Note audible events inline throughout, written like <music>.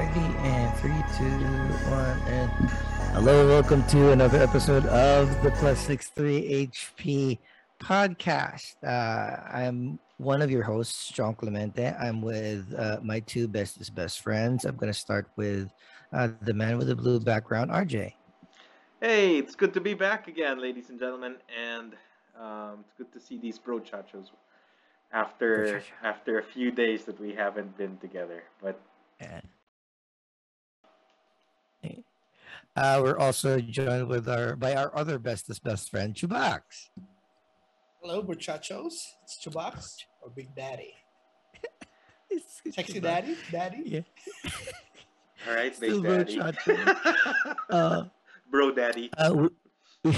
Ready and three, two, one, and hello, welcome to another episode of the Plus Six Three HP podcast. Uh, I'm one of your hosts, John Clemente. I'm with uh, my two bestest best friends. I'm going to start with uh, the man with the blue background, RJ. Hey, it's good to be back again, ladies and gentlemen, and um, it's good to see these bro chachos after after a few days that we haven't been together. But yeah. Uh, we're also joined with our by our other bestest best friend, Chubax. Hello, muchachos. It's Chubax or Big Daddy. <laughs> it's Sexy Daddy, Daddy. Yeah. <laughs> All right, Still Big Daddy. <laughs> Uh, Bro Daddy. Uh, we,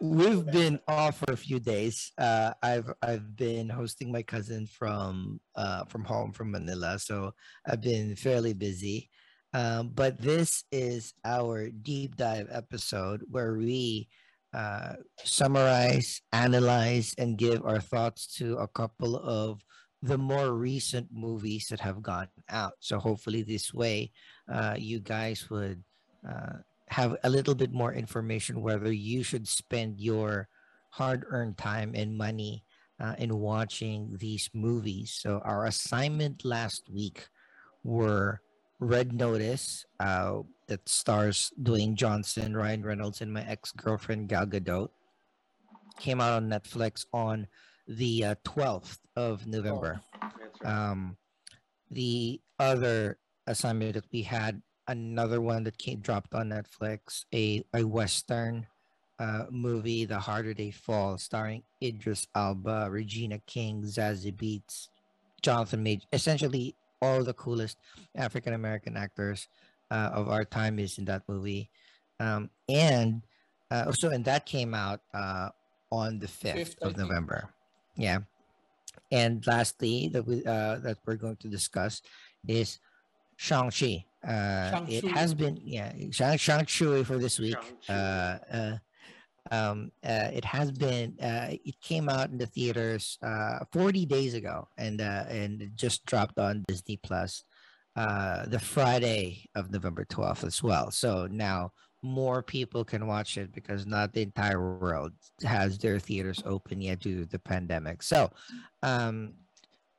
we've been off for a few days. Uh, I've I've been hosting my cousin from uh, from home from Manila, so I've been fairly busy. Um, but this is our deep dive episode where we uh, summarize, analyze, and give our thoughts to a couple of the more recent movies that have gone out. So hopefully, this way, uh, you guys would uh, have a little bit more information whether you should spend your hard-earned time and money uh, in watching these movies. So our assignment last week were Red Notice, uh, that stars Dwayne Johnson, Ryan Reynolds, and my ex-girlfriend Gal Gadot, came out on Netflix on the uh, 12th of November. Right. Um, the other assignment that we had another one that came dropped on Netflix, a a western uh, movie, The Harder They Fall, starring Idris Elba, Regina King, Zazie Beetz, Jonathan Major. Essentially, all the coolest African American actors uh, of our time is in that movie, um, and uh, so and that came out uh, on the fifth Fifth, of. November. Yeah, and lastly, that we uh, that we're going to discuss is Shang Chi. Uh, it Shang-Chi. has been yeah Shang Shang Chi for this week. Um, uh, it has been. Uh, it came out in the theaters uh, 40 days ago, and uh, and it just dropped on Disney Plus uh, the Friday of November 12th as well. So now more people can watch it because not the entire world has their theaters open yet due to the pandemic. So um,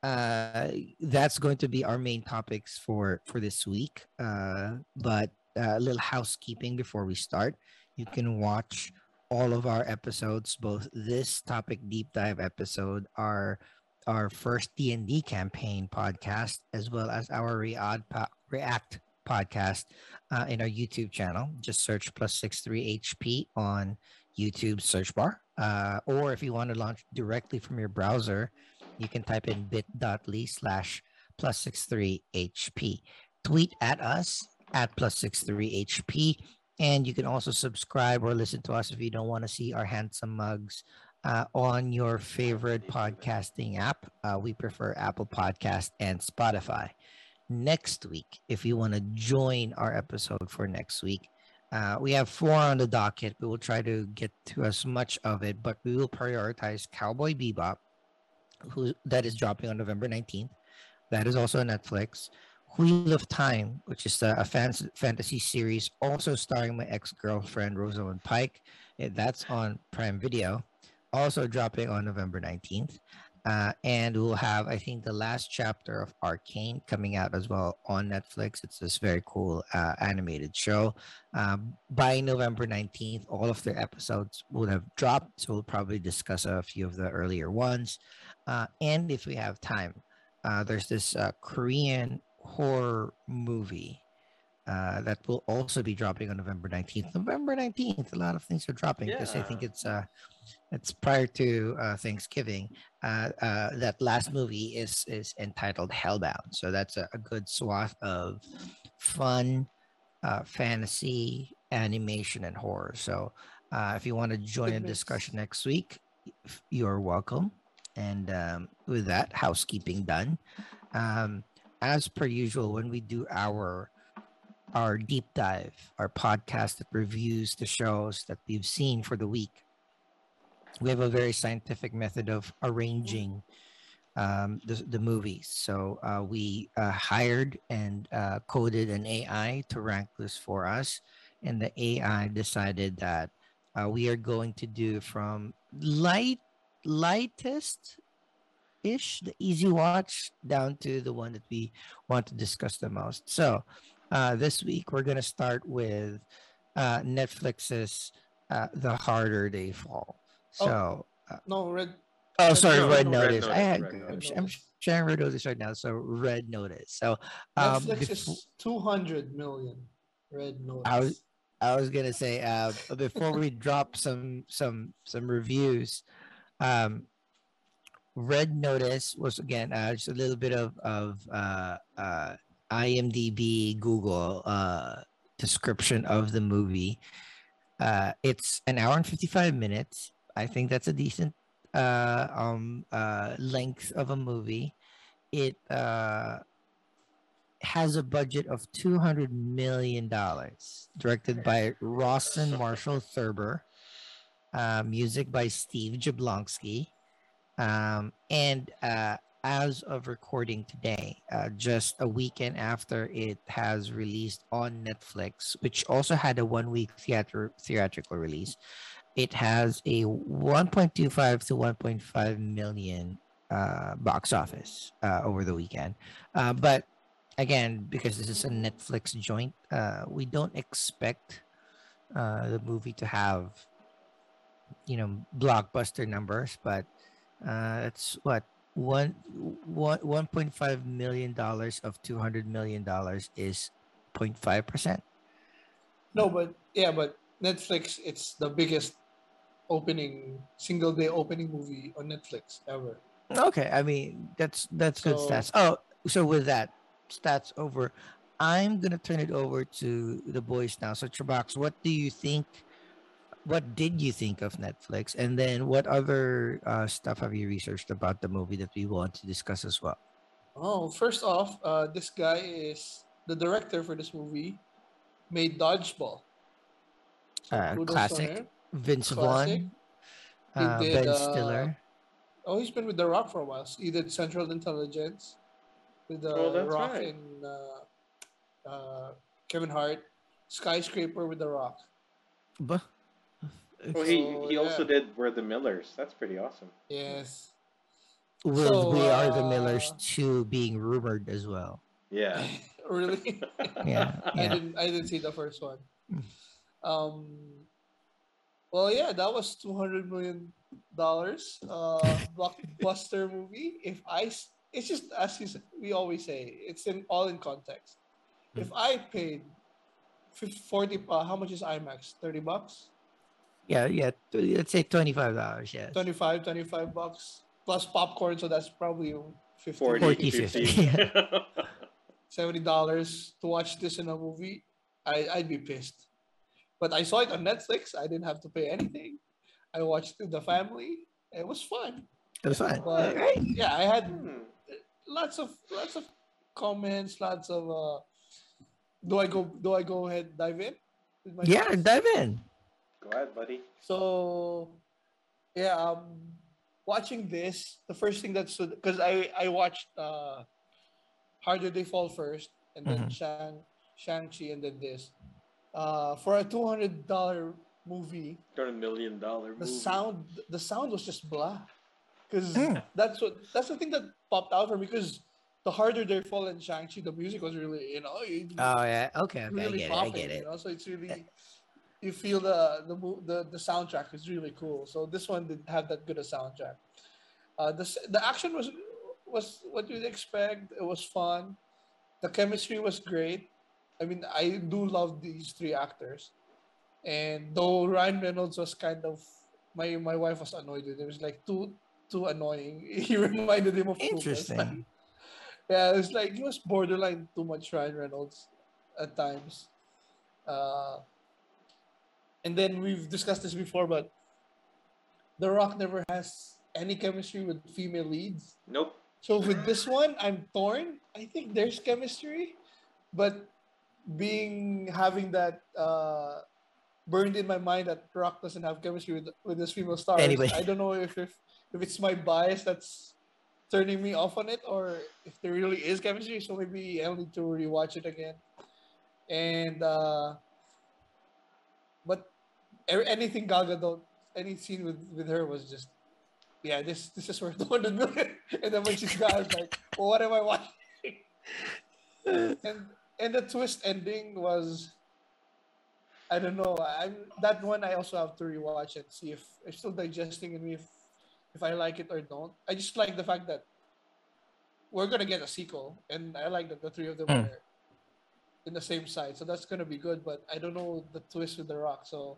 uh, that's going to be our main topics for for this week. Uh, but uh, a little housekeeping before we start. You can watch all of our episodes, both this topic deep dive episode, our our first D and D campaign podcast, as well as our React po- React podcast uh, in our YouTube channel. Just search plus six three HP on YouTube search bar, uh, or if you want to launch directly from your browser, you can type in bit.ly slash plus six three HP. Tweet at us at plus six three HP. And you can also subscribe or listen to us if you don't want to see our handsome mugs uh, on your favorite podcasting app. Uh, we prefer Apple Podcast and Spotify. Next week, if you want to join our episode for next week, uh, we have four on the docket. We will try to get to as much of it, but we will prioritize Cowboy Bebop, who that is dropping on November 19th. That is also on Netflix. Wheel of Time, which is a, a fan- fantasy series, also starring my ex-girlfriend Rosalind Pike. Eh, That's on Prime Video, also dropping on November 19th. Uh, and we'll have, I think, the last chapter of Arcane coming out as well on Netflix. It's this very cool uh, animated show. Um, by November 19th, all of their episodes would have dropped. So we'll probably discuss a few of the earlier ones. Uh, and if we have time, uh, there's this uh, Korean horror movie uh, that will also be dropping on November 19th. November 19th, a lot of things are dropping because I think it's uh, it's prior to uh, Thanksgiving. Uh, uh, that last movie is is entitled Hellbound, so that's a, a good swath of fun, uh, fantasy, animation, and horror. So uh, if you want to join a discussion next week, you're welcome. And um, with that, housekeeping done. Um, as per usual, when we do our our deep dive, our podcast that reviews the shows that we've seen for the week, we have a very scientific method of arranging um, the, the movies. So uh, we uh, hired and uh, coded an AI to rank this for us. And the AI decided that uh, we are going to do from light, lightest ish, the easy watch, down to the one that we want to discuss the most. So uh, this week we're going to start with uh, Netflix's The Harder They Fall. Oh. So. No, red. Oh, Red sorry, Notice. Red Red Notice. I had, red I'm, Notice. I'm sharing Red Notice right now, so Red Notice. So, um, Netflix befo- is 200 million. Red notice. I was- I was gonna say, uh, before we <laughs> drop some some some reviews, um, Red Notice was again uh, just a little bit of of uh, uh, IMDb, Google uh, description of the movie. Uh, it's an hour and fifty five minutes. I think that's a decent uh, um, uh, length of a movie. It uh, has a budget of two hundred million dollars. Directed by Rawson Marshall Thurber. Uh, music by Steve Jablonsky. Um, and uh, as of recording today, uh, just a weekend after it has released on Netflix, which also had a one-week theater theatrical release, it has a 1.25 to 1.5 million uh, box office uh, over the weekend. Uh, but again, because this is a Netflix joint, uh, we don't expect uh, the movie to have, you know, blockbuster numbers. But uh, it's what one one one point five million dollars of two hundred million dollars is 0.5 percent. No, but yeah, but Netflix, it's the biggest opening single day opening movie on Netflix ever. Okay, I mean that's that's good stats. Oh, so with that stats over, I'm gonna turn it over to the boys now. So Trabox, what do you think? What did you think of Netflix? And then what other uh, stuff have you researched about the movie that we want to discuss as well? Oh, first off, uh, this guy is the director for this movie, made Dodgeball. So Uh, classic. Vince Classic. Vaughn, uh, did, Ben uh, Stiller. Oh, he's been with The Rock for a while. He did Central Intelligence with The Oh, Rock right. and uh, uh, Kevin Hart. Skyscraper with The Rock. But Well, he, So, he also yeah. did We're the Millers. That's pretty awesome. Yes. with So, We Are the Millers uh, 2 being rumored as well. Yeah. <laughs> really? <laughs> Yeah, I didn't. I didn't see the first one. Mm. Um. Well, yeah, that was two hundred million dollars. Uh, <laughs> blockbuster movie. If I, it's just as you, we always say, it's in all in context. Mm. If I paid fif- forty, uh, how much is IMAX? Thirty bucks. Yeah, yeah. Let's say $25, Yeah. 25, 25 bucks plus popcorn, so that's probably 50 40, 40, 50. 50. <laughs> 70 dollars to watch this in a movie, I, I'd be pissed. But I saw it on Netflix. I didn't have to pay anything. I watched it with the family. It was fun. It was fun. But Right? yeah, I had Hmm. lots of lots of comments, lots of uh do I go do I go ahead dive in? Yeah, thoughts? dive in. Go ahead, buddy. So yeah, um watching this, the first thing that's because I I watched uh Harder They Fall first and then Mhm. Shang Shang-Chi and then this. Uh for a two hundred dollar movie, Got a million dollar the movie. sound the sound was just blah. Because Mm. that's what that's the thing that popped out for me because the harder they fall in Shang-Chi, the music was really, you know, it- Oh, yeah. Okay, okay. really I get it. I popping, get You it. know? So it's really you feel the the the the soundtrack is really cool. So this one didn't have that good a soundtrack. Uh, the the action was was what you'd expect. It was fun. The chemistry was great. I mean, I do love these three actors, and though Ryan Reynolds was kind of my my wife was annoyed with him. It was like too too annoying. <laughs> He reminded him of. Interesting. Yeah, it's like he was borderline too much Ryan Reynolds at times. Uh, and then we've discussed this before, but The Rock never has any chemistry with female leads. Nope. So with this one, I'm torn. I think there's chemistry, but being having that uh, burned in my mind that Rock doesn't have chemistry with with this female star. Anyway. I don't know if if, if it's my bias that's turning me off on it, or if there really is chemistry. So maybe I'll need to rewatch it again. And uh, but anything Gal Gadot, any scene with with her was just, yeah, this this is worth 200 million. and then when she's gone, I was like, well, what am I watching? <laughs> and and the twist ending was I don't know. I'm that one. I also have to rewatch and see if it's still digesting and if if I like it or don't. I just like the fact that we're gonna get a sequel, and I like that the three of them mm. are in the same side, so that's gonna be good. But I don't know the twist with the Rock, so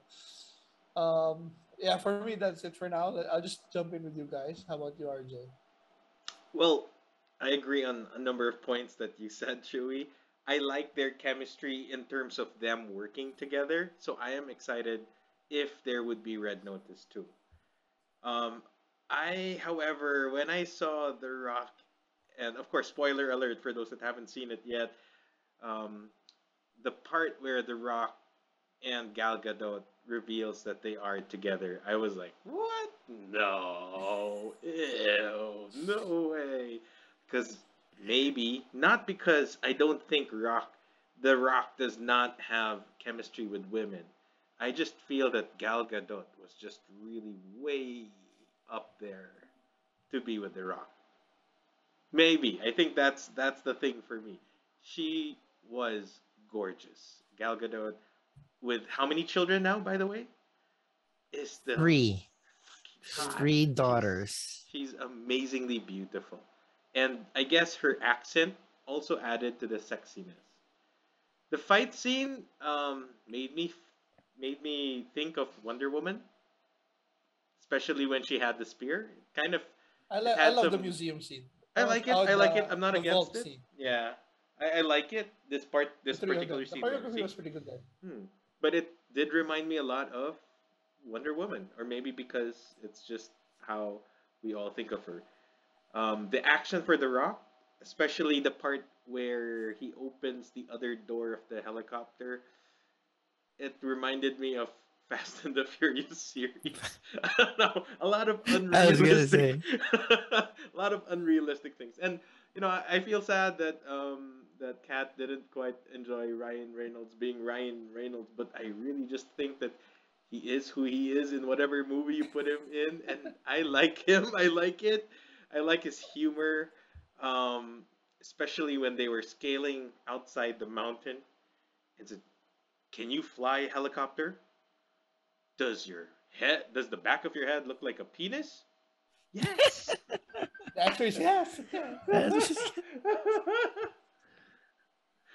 um, yeah, for me that's it for now. I'll just jump in with you guys. How about you, RJ? Well, I agree on a number of points that you said, Chewy. I like their chemistry in terms of them working together. So I am excited if there would be Red Notice too. Um, I, however, when I saw The Rock, and of course, spoiler alert for those that haven't seen it yet, um, the part where The Rock and Gal Gadot reveals that they are together, I was like, what? No, ew, no way. Because Maybe not because I don't think Rock, The Rock, does not have chemistry with women. I just feel that Gal Gadot was just really way up there to be with The Rock. Maybe I think that's that's the thing for me. She was gorgeous. Gal Gadot, with how many children now? By the way, is the three, three daughters. She's amazingly beautiful and I guess her accent also added to the sexiness. The fight scene um, made me made me think of Wonder Woman, especially when she had the spear. kind of. I, li- I love some... the museum scene. I like it. I like it. I'm not against it. Scene. Yeah, I, I, like it. This part, this particular scene. The choreography was pretty good there. Hmm. But it did remind me a lot of Wonder Woman, or maybe because it's just how we all think of her. Um, the action for The Rock, especially the part where he opens the other door of the helicopter, it reminded me of <laughs> Fast and the Furious series. <laughs> I don't know, a lot of <laughs> unrealistic, a lot of unrealistic things, and you know, I, I feel sad that um, that Kat didn't quite enjoy Ryan Reynolds being Ryan Reynolds, but I really just think that he is who he is in whatever movie you put him in, and I like him. <laughs> I like it. I like his humor, um, especially when they were scaling outside the mountain. It's a, can you fly a helicopter? Does your head, does the back of your head look like a penis? Yes. <laughs> Actually, yes. <laughs>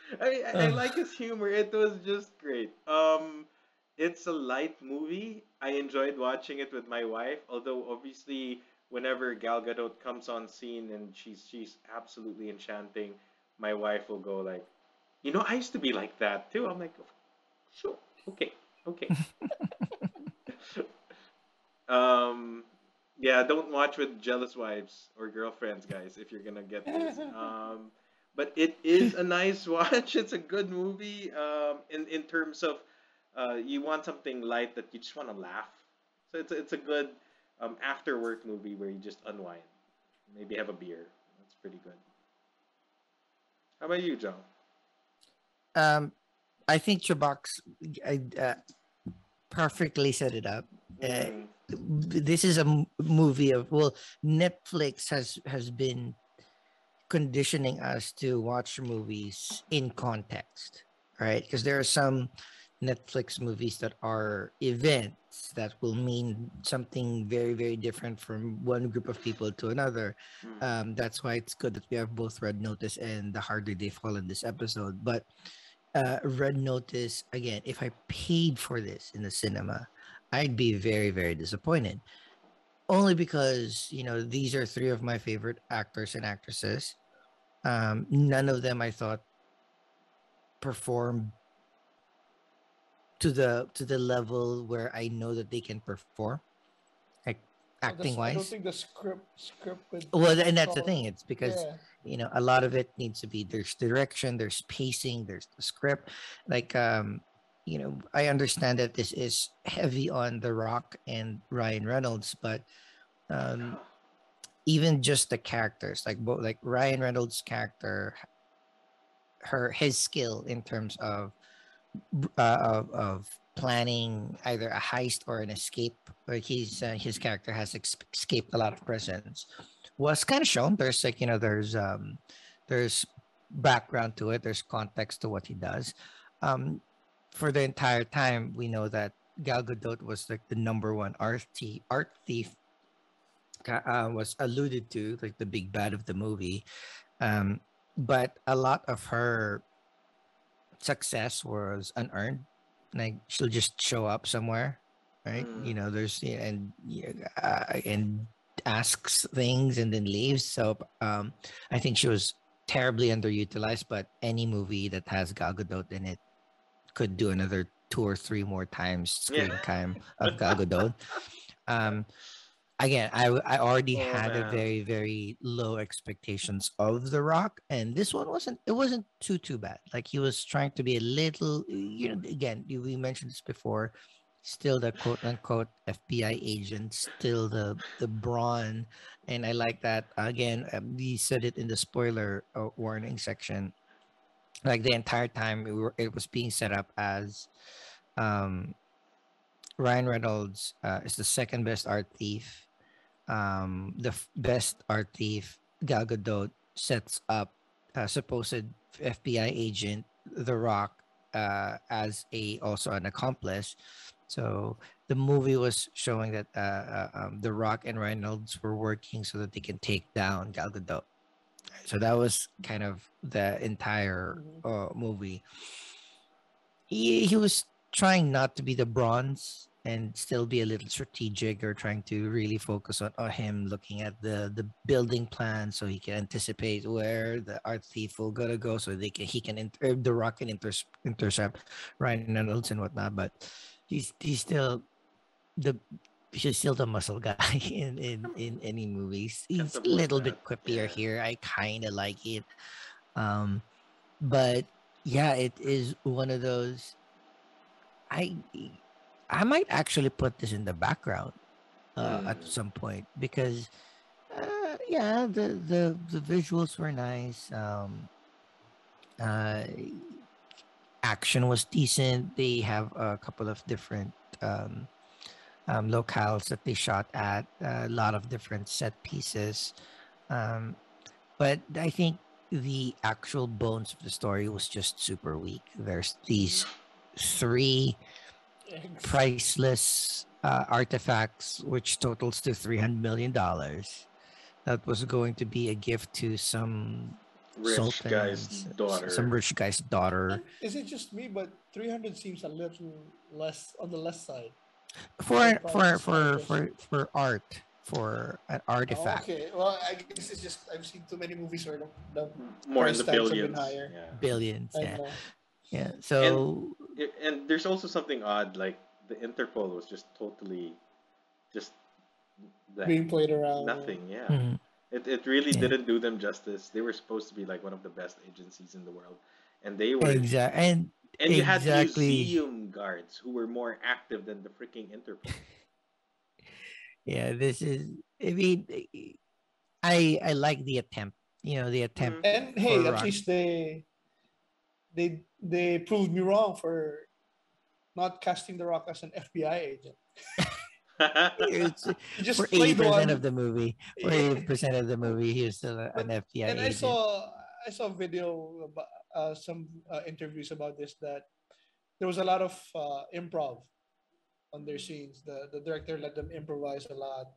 <laughs> I, I, I, like his humor. It was just great. Um, it's a light movie. I enjoyed watching it with my wife, although obviously whenever Gal Gadot comes on scene and she's she's absolutely enchanting, my wife will go like, you know, I used to be like that too. I'm like, sure, okay, okay. <laughs> um, yeah, don't watch with jealous wives or girlfriends, guys, if you're gonna get this. <laughs> Um, but it is a nice <laughs> watch. It's a good movie. Um, in in terms of, uh, you want something light that you just want to laugh. So it's it's a good um, after work movie where you just unwind. Maybe have a beer. That's pretty good. How about you, John? Um, I think Chabox uh, perfectly set it up. Uh, mm. Uh, this is a m- movie of well, Netflix has has been conditioning us to watch movies in context, right? Because there are some Netflix movies that are events that will mean something very, very different from one group of people to another. Hmm. Um, that's why it's good that we have both Red Notice and The Harder They Fall in this episode. But uh, Red Notice, again, if I paid for this in the cinema, I'd be very, very disappointed. Only because, you know, these are three of my favorite actors and actresses. Um, none of them I thought perform to the to the level where I know that they can perform, like acting wise. I don't think the script script. Well, and that's the thing. It's because yeah. you know a lot of it needs to be there's direction, there's pacing, there's the script. Like um, you know, I understand that this is heavy on The Rock and Ryan Reynolds, but um, even just the characters, like both like Ryan Reynolds' character, her his skill in terms of uh, of, of planning either a heist or an escape. Like he's uh, his character has ex- escaped a lot of prisons. Was kind of shown. There's like you know there's um there's background to it. There's context to what he does. Um, for the entire time, we know that Gal Gadot was like the number one art thief, art thief uh, was alluded to, like the big bad of the movie. Um, but a lot of her success was unearned. Like she'll just show up somewhere, right? Mm. You know, there's and uh, and asks things and then leaves. So um, I think she was terribly underutilized. But any movie that has Gal Gadot in it could do another two or three more times screen Yeah. time <laughs> of Gal Gadot. um, again, I I already Oh, had a very very low expectations of The Rock, and this one wasn't. It wasn't too too bad. Like he was trying to be a little. You know, again, we mentioned this before. Still the quote unquote FBI agent, still the the brawn, and I like that. Again, um, we said it in the spoiler uh, warning section. Like the entire time, we were, it was being set up as um, Ryan Reynolds uh, is the second best art thief. Um, the f- best art thief, Gal Gadot, sets up a supposed FBI agent, The Rock, uh, as a also an accomplice. So the movie was showing that uh, uh, um, The Rock and Reynolds were working so that they can take down Gal Gadot. So that was kind of the entire uh, movie. He he was trying not to be the bronze and still be a little strategic or trying to really focus on, on him looking at the the building plan so he can anticipate where the art thief will gonna go so they can he can inter- the rock can inter- intercept Ryan Reynolds and whatnot but he's he's still the he's still the muscle guy <laughs> in in in any movies. He's a little bit quippier here. I kind of like it. Um but yeah it is one of those I I might actually put this in the background uh, at Mm. some point because uh, yeah the, the the visuals were nice um uh action was decent. They have a couple of different um, um locales that they shot at a lot of different set pieces um but i think the actual bones of the story was just super weak there's these three priceless uh, artifacts, which totals to three hundred million dollars. That was going to be a gift to some Rich sultan's- guy's daughter. some rich guy's daughter. Is it just me? But 300 seems a little less on the less side. For for for for for art, for an Oh, artifact, okay. Well, I guess it's just I've seen too many movies where the, the More in price the tags have been billions. higher. Yeah. billions. Yeah, yeah. So I- and there's also something odd like the interpol was just totally just the- being played around. nothing yeah mhm. it, it really Yeah. didn't do them justice they were supposed to be like one of the best agencies in the world and they were exactly, and and you had exactly. museum guards who were more active than the freaking interpol <laughs> yeah, this is. I mean, I I like the attempt. You know, the mm-hmm. attempt. And hey, at Rock. least they they they proved me wrong for not casting The Rock as an FBI agent. <laughs> It's, just for eighty percent of the movie, for eighty percent of the movie, he was still an But- FBI and I saw I saw a video about uh, some uh, interviews about this that there was a lot of uh, improv on their scenes. The the director let them improvise a lot,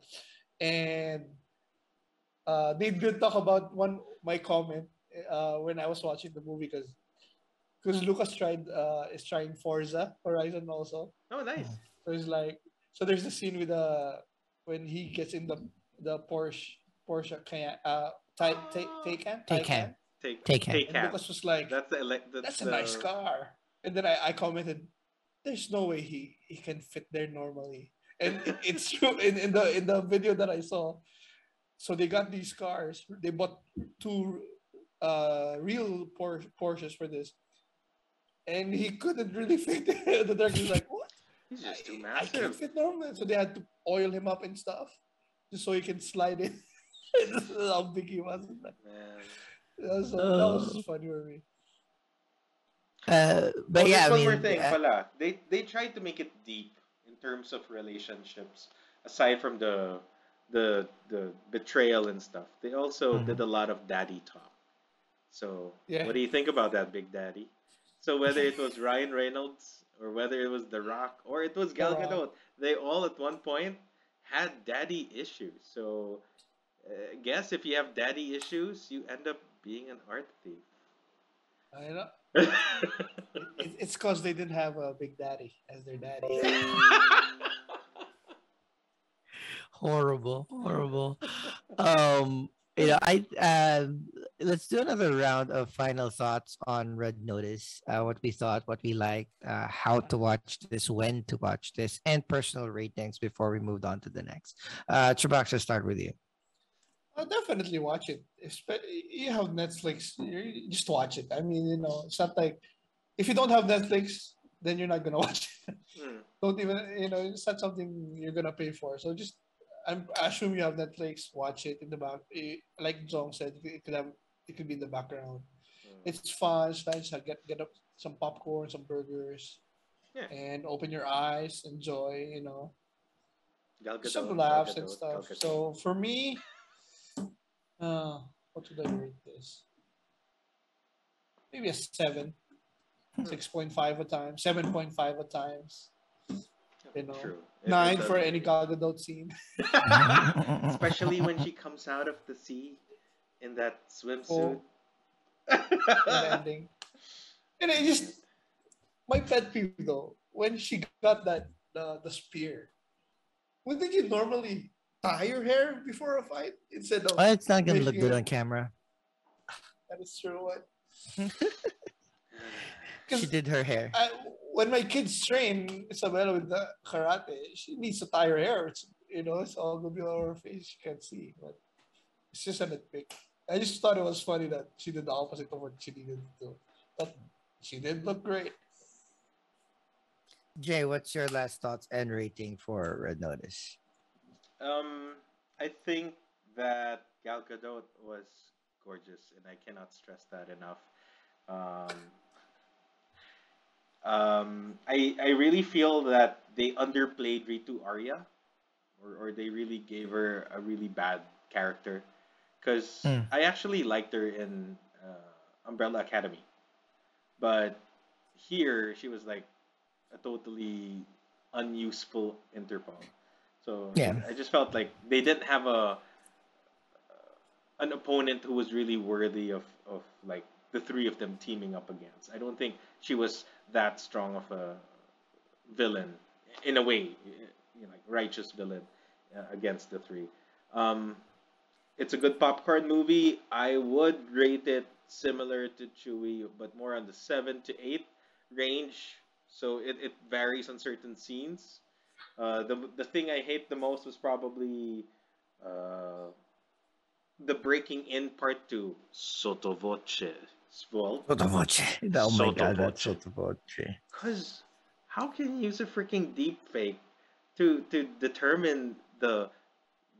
and uh, they did talk about one my comment uh, when I was watching the movie because because Lucas tried uh, is trying Forza Horizon also. oh nice So it's like so there's the scene with the when he gets in the the Porsche Porsche can uh Tay- Tay- Taycan Taycan. Take Take him. take and cap. Lucas was like that's the elect that's, that's a nice car and then I, I commented there's no way he he can fit there normally and it, <laughs> it's true in, in the in the video that I saw so they got these cars they bought two uh real Porsche, Porsches for this and he couldn't really <laughs> fit there. the director's like what he's just too I, I can't massive fit normal. So they had to oil him up and stuff just so he can slide in. <laughs> How big he was. Man. That was, that was Oh. funny for me. Uh, but oh, yeah, there's I one mean, more thing, uh, pala. They they tried to make it deep in terms of relationships, aside from the the the betrayal and stuff. They also Mhm. did a lot of daddy talk. So Yeah. what do you think about that, Big Daddy? So whether it was Ryan Reynolds or whether it was The Rock or it was Gal Gadot, they all at one point had daddy issues. So uh, guess if you have daddy issues, you end up being an art thief. I know. <laughs> It, it's because they didn't have a Big Daddy as their daddy. <laughs> horrible, horrible. um, you know, I um, let's do another round of final thoughts on Red Notice. Uh, what we thought, what we liked, uh, how to watch this, when to watch this, and personal ratings before we moved on to the next. Uh, Trabax, let's start with you. I'll definitely watch it. Espe- You have Netflix, just watch it. I mean, you know, it's not like if you don't have Netflix, then you're not gonna <laughs> watch it. Hmm. don't even, you know, it's not something you're gonna pay for. So just, I'm, I assume you have Netflix. Watch it in the back. Eh, Like Jong said, it could have, it could be in the background. Hmm. It's fun. It's nice. Get get up some popcorn, some burgers, Yeah. and open your eyes. Enjoy. You know, some laughs and stuff. So for me, uh, what would I rate this? Maybe a seven, six point five at times, seven point five at times, you know, True. It- it nine for any. Gal Gadot scene. <laughs> Especially when she comes out of the sea in that swimsuit. Oh. the. And I just my pet peeve though, when she got that the the spear, wouldn't you normally tie your hair before a fight instead of Well, it's not gonna look good on camera. <laughs> that is true what <laughs> She did her hair. I, when my kids train Isabella with the karate, she needs to tie her hair. It's, you know, it's all gonna be on her face. She can't see, but it's just a nitpick. I just thought it was funny that she did the opposite of what she needed to do. But she did look great. Jay, what's your last thoughts and rating for Red Notice? Um, I think that Gal Gadot was gorgeous, and I cannot stress that enough. Um, um, I I really feel that they underplayed Ritu Arya, or, or they really gave her a really bad character, because Hmm. I actually liked her in uh, Umbrella Academy, but here she was like a totally unuseful Interpol. So Yeah. I just felt like they didn't have a an opponent who was really worthy of, of like the three of them teaming up against. I don't think she was that strong of a villain in a way, you know, like righteous villain uh, against the three. Um, it's a good popcorn movie. I would rate it similar to Chewie, but more on the seven to eight range. So it, it varies on certain scenes. Uh, the the thing I hate the most was probably uh, the breaking in part two, sotto voce. Well, Sotovoce. <laughs> Oh my god, that's Sotovoce. Sotovoce. Cause how can you use a freaking deep fake to to determine the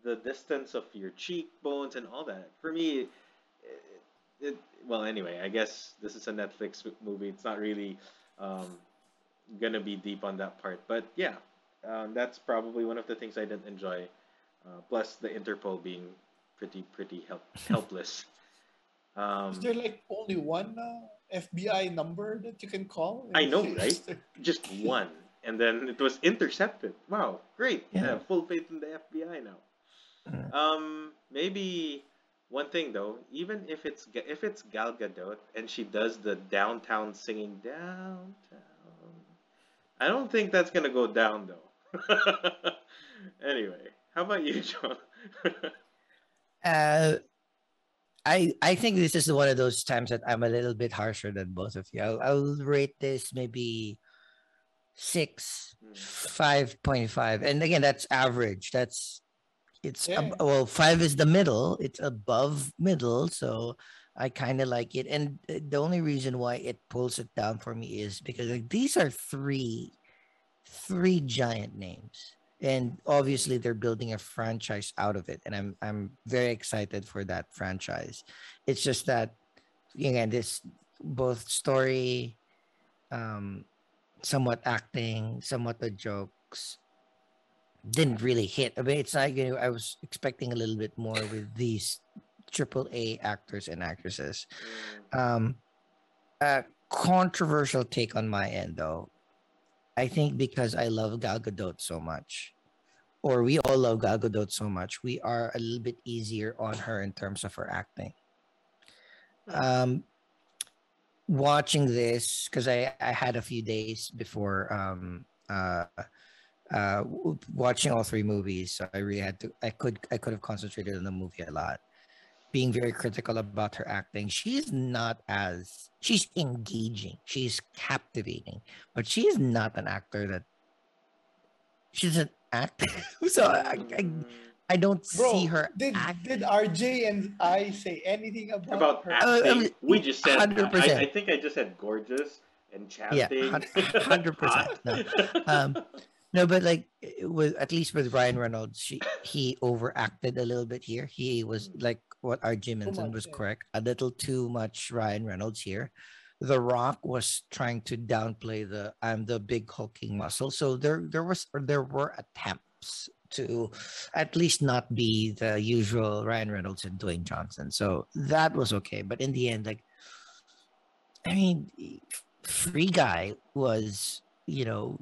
the distance of your cheekbones and all that? For me, it, it well anyway. I guess this is a Netflix movie. It's not really um, gonna be deep on that part, but yeah, um, that's probably one of the things I didn't enjoy. Uh, plus the Interpol being pretty pretty help, <laughs> helpless. Um, Is there like only one uh, FBI number that you can call? I know, <laughs> right? <laughs> just one, and then it was intercepted. Wow, great! Yeah. Yeah, full faith in the FBI now. Mm. Um, maybe one thing though, even if it's if it's Gal Gadot and she does the downtown singing downtown, I don't think that's gonna go down though. <laughs> anyway, how about you, John? <laughs> Uh, I I think this is one of those times that I'm a little bit harsher than both of you. I'll, I'll rate this maybe six, Hmm. five point five, and again that's average. That's it's ab- well five is the middle. It's above middle, so I kind of like it. And uh, the only reason why it pulls it down for me is because like these are three, three giant names. and obviously they're building a franchise out of it and i'm i'm very excited for that franchise it's just that again this both story um somewhat acting somewhat the jokes didn't really hit i mean it's not you know i was expecting a little bit more with these triple a actors and actresses Mm. um a controversial take on my end though i think because i love gal gadot so much or we all love gal gadot so much we are a little bit easier on her in terms of her acting. Um watching this because I, I had a few days before um uh uh watching all three movies so i really had to i could i could have concentrated on the movie a lot being very critical about her acting she's not as she's engaging she's captivating but she is not an actor that she's an actor <laughs> so i i, I don't Bro, see her did act- did RJ and I say anything about, About her? Uh, acting, I mean, we just said. I, 100%. I think I just said gorgeous and Yeah, 100%, <laughs> no. Um, No, but like with at least with Ryan Reynolds, she, he overacted a little bit here. He was like what RJ mentioned was correct. A little too much Ryan Reynolds here. The Rock was trying to downplay the I'm the big hulking muscle. So there there was or there were attempts to at least not be the usual Ryan Reynolds and Dwayne Johnson. So that was okay. But in the end, like I mean, Free Guy was, you know,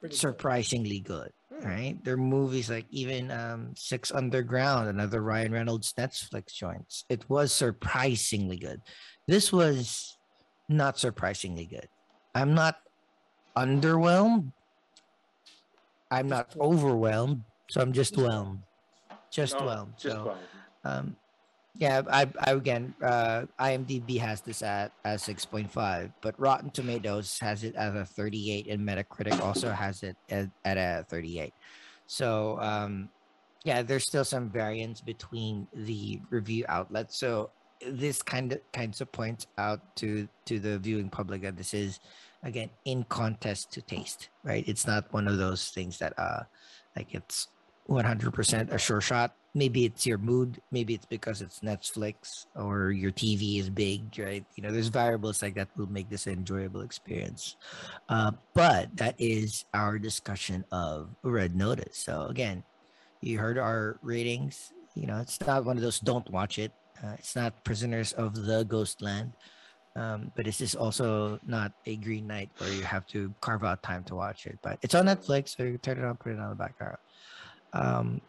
Pretty surprisingly good. Right? There are movies like even um six underground another ryan reynolds netflix joints it was surprisingly good. This was not surprisingly good. I'm not underwhelmed. I'm not overwhelmed. So i'm just whelmed. Just No, whelmed. Just so um yeah i i again uh imdb has this at at 6.5 but rotten tomatoes has it at a 38 and metacritic also has it at, at a 38 so um yeah there's still some variance between the review outlets. So this kind of kinds of points out to to the viewing public that this is again in contest to taste right? It's not one of those things that uh like it's 100% a sure shot. Maybe it's your mood. Maybe it's because it's netflix or your tv is big right? You know there's variables like that will make this an enjoyable experience. Uh, but that is our discussion of red notice. So again you heard our ratings. You know it's not one of those don't watch it. Uh, it's not prisoners of the ghostland. Um, but this is also not a Green Knight where you have to carve out time to watch it. But it's on netflix so you turn it on put it on the background um,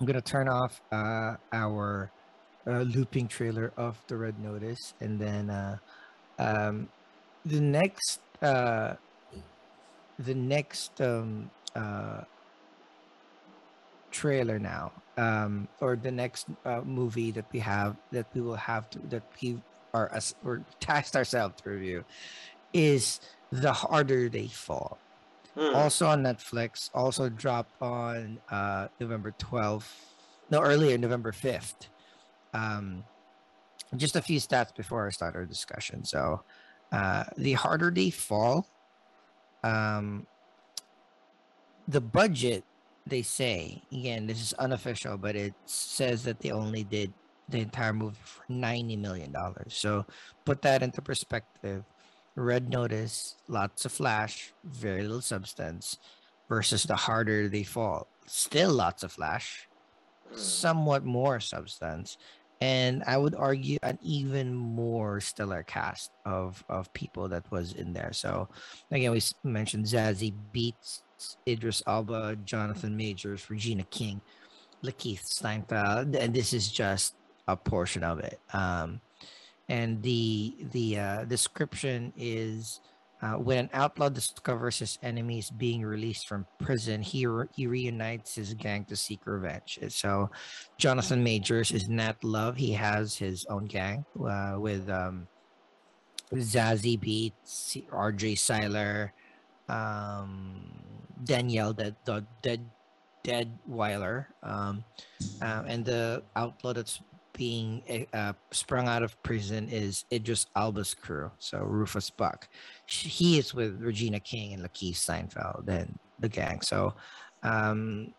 I'm gonna turn off uh, our uh, looping trailer of the Red Notice, and then uh, um, the next uh, the next um, uh, trailer now, um, or the next uh, movie that we have that we will have to that we are as or <laughs> tasked ourselves to review is the harder they fall Hmm. also on Netflix, also dropped on uh, November 12th, no, earlier, November 5th. Um, just a few stats before I start our discussion. So, uh, the harder they fall, um, the budget, they say, again, this is unofficial, but it says that they only did the entire movie for $90 million. So, put that into perspective. Red Notice, lots of flash, very little substance, versus the harder they fall, still lots of flash, somewhat more substance, and I would argue an even more stellar cast of of people that was in there. So again, we mentioned Zazie Beetz, Idris Elba, Jonathan Majors, Regina King, Lakeith Stanfield, and this is just a portion of it. Um, and the the uh, description is uh, when an outlaw discovers his enemies being released from prison, he re- he reunites his gang to seek revenge. So, Jonathan Majors is Nat Love. He has his own gang uh, with um, Zazie Beetz, R.J. Cyler, um, Danielle Dead, Deadwyler, um, uh, and the outlaw that's being uh, uh, sprung out of prison is Idris Elba's crew, so Rufus Buck. He is with Regina King and Lakeith Stanfield and the gang. So Um,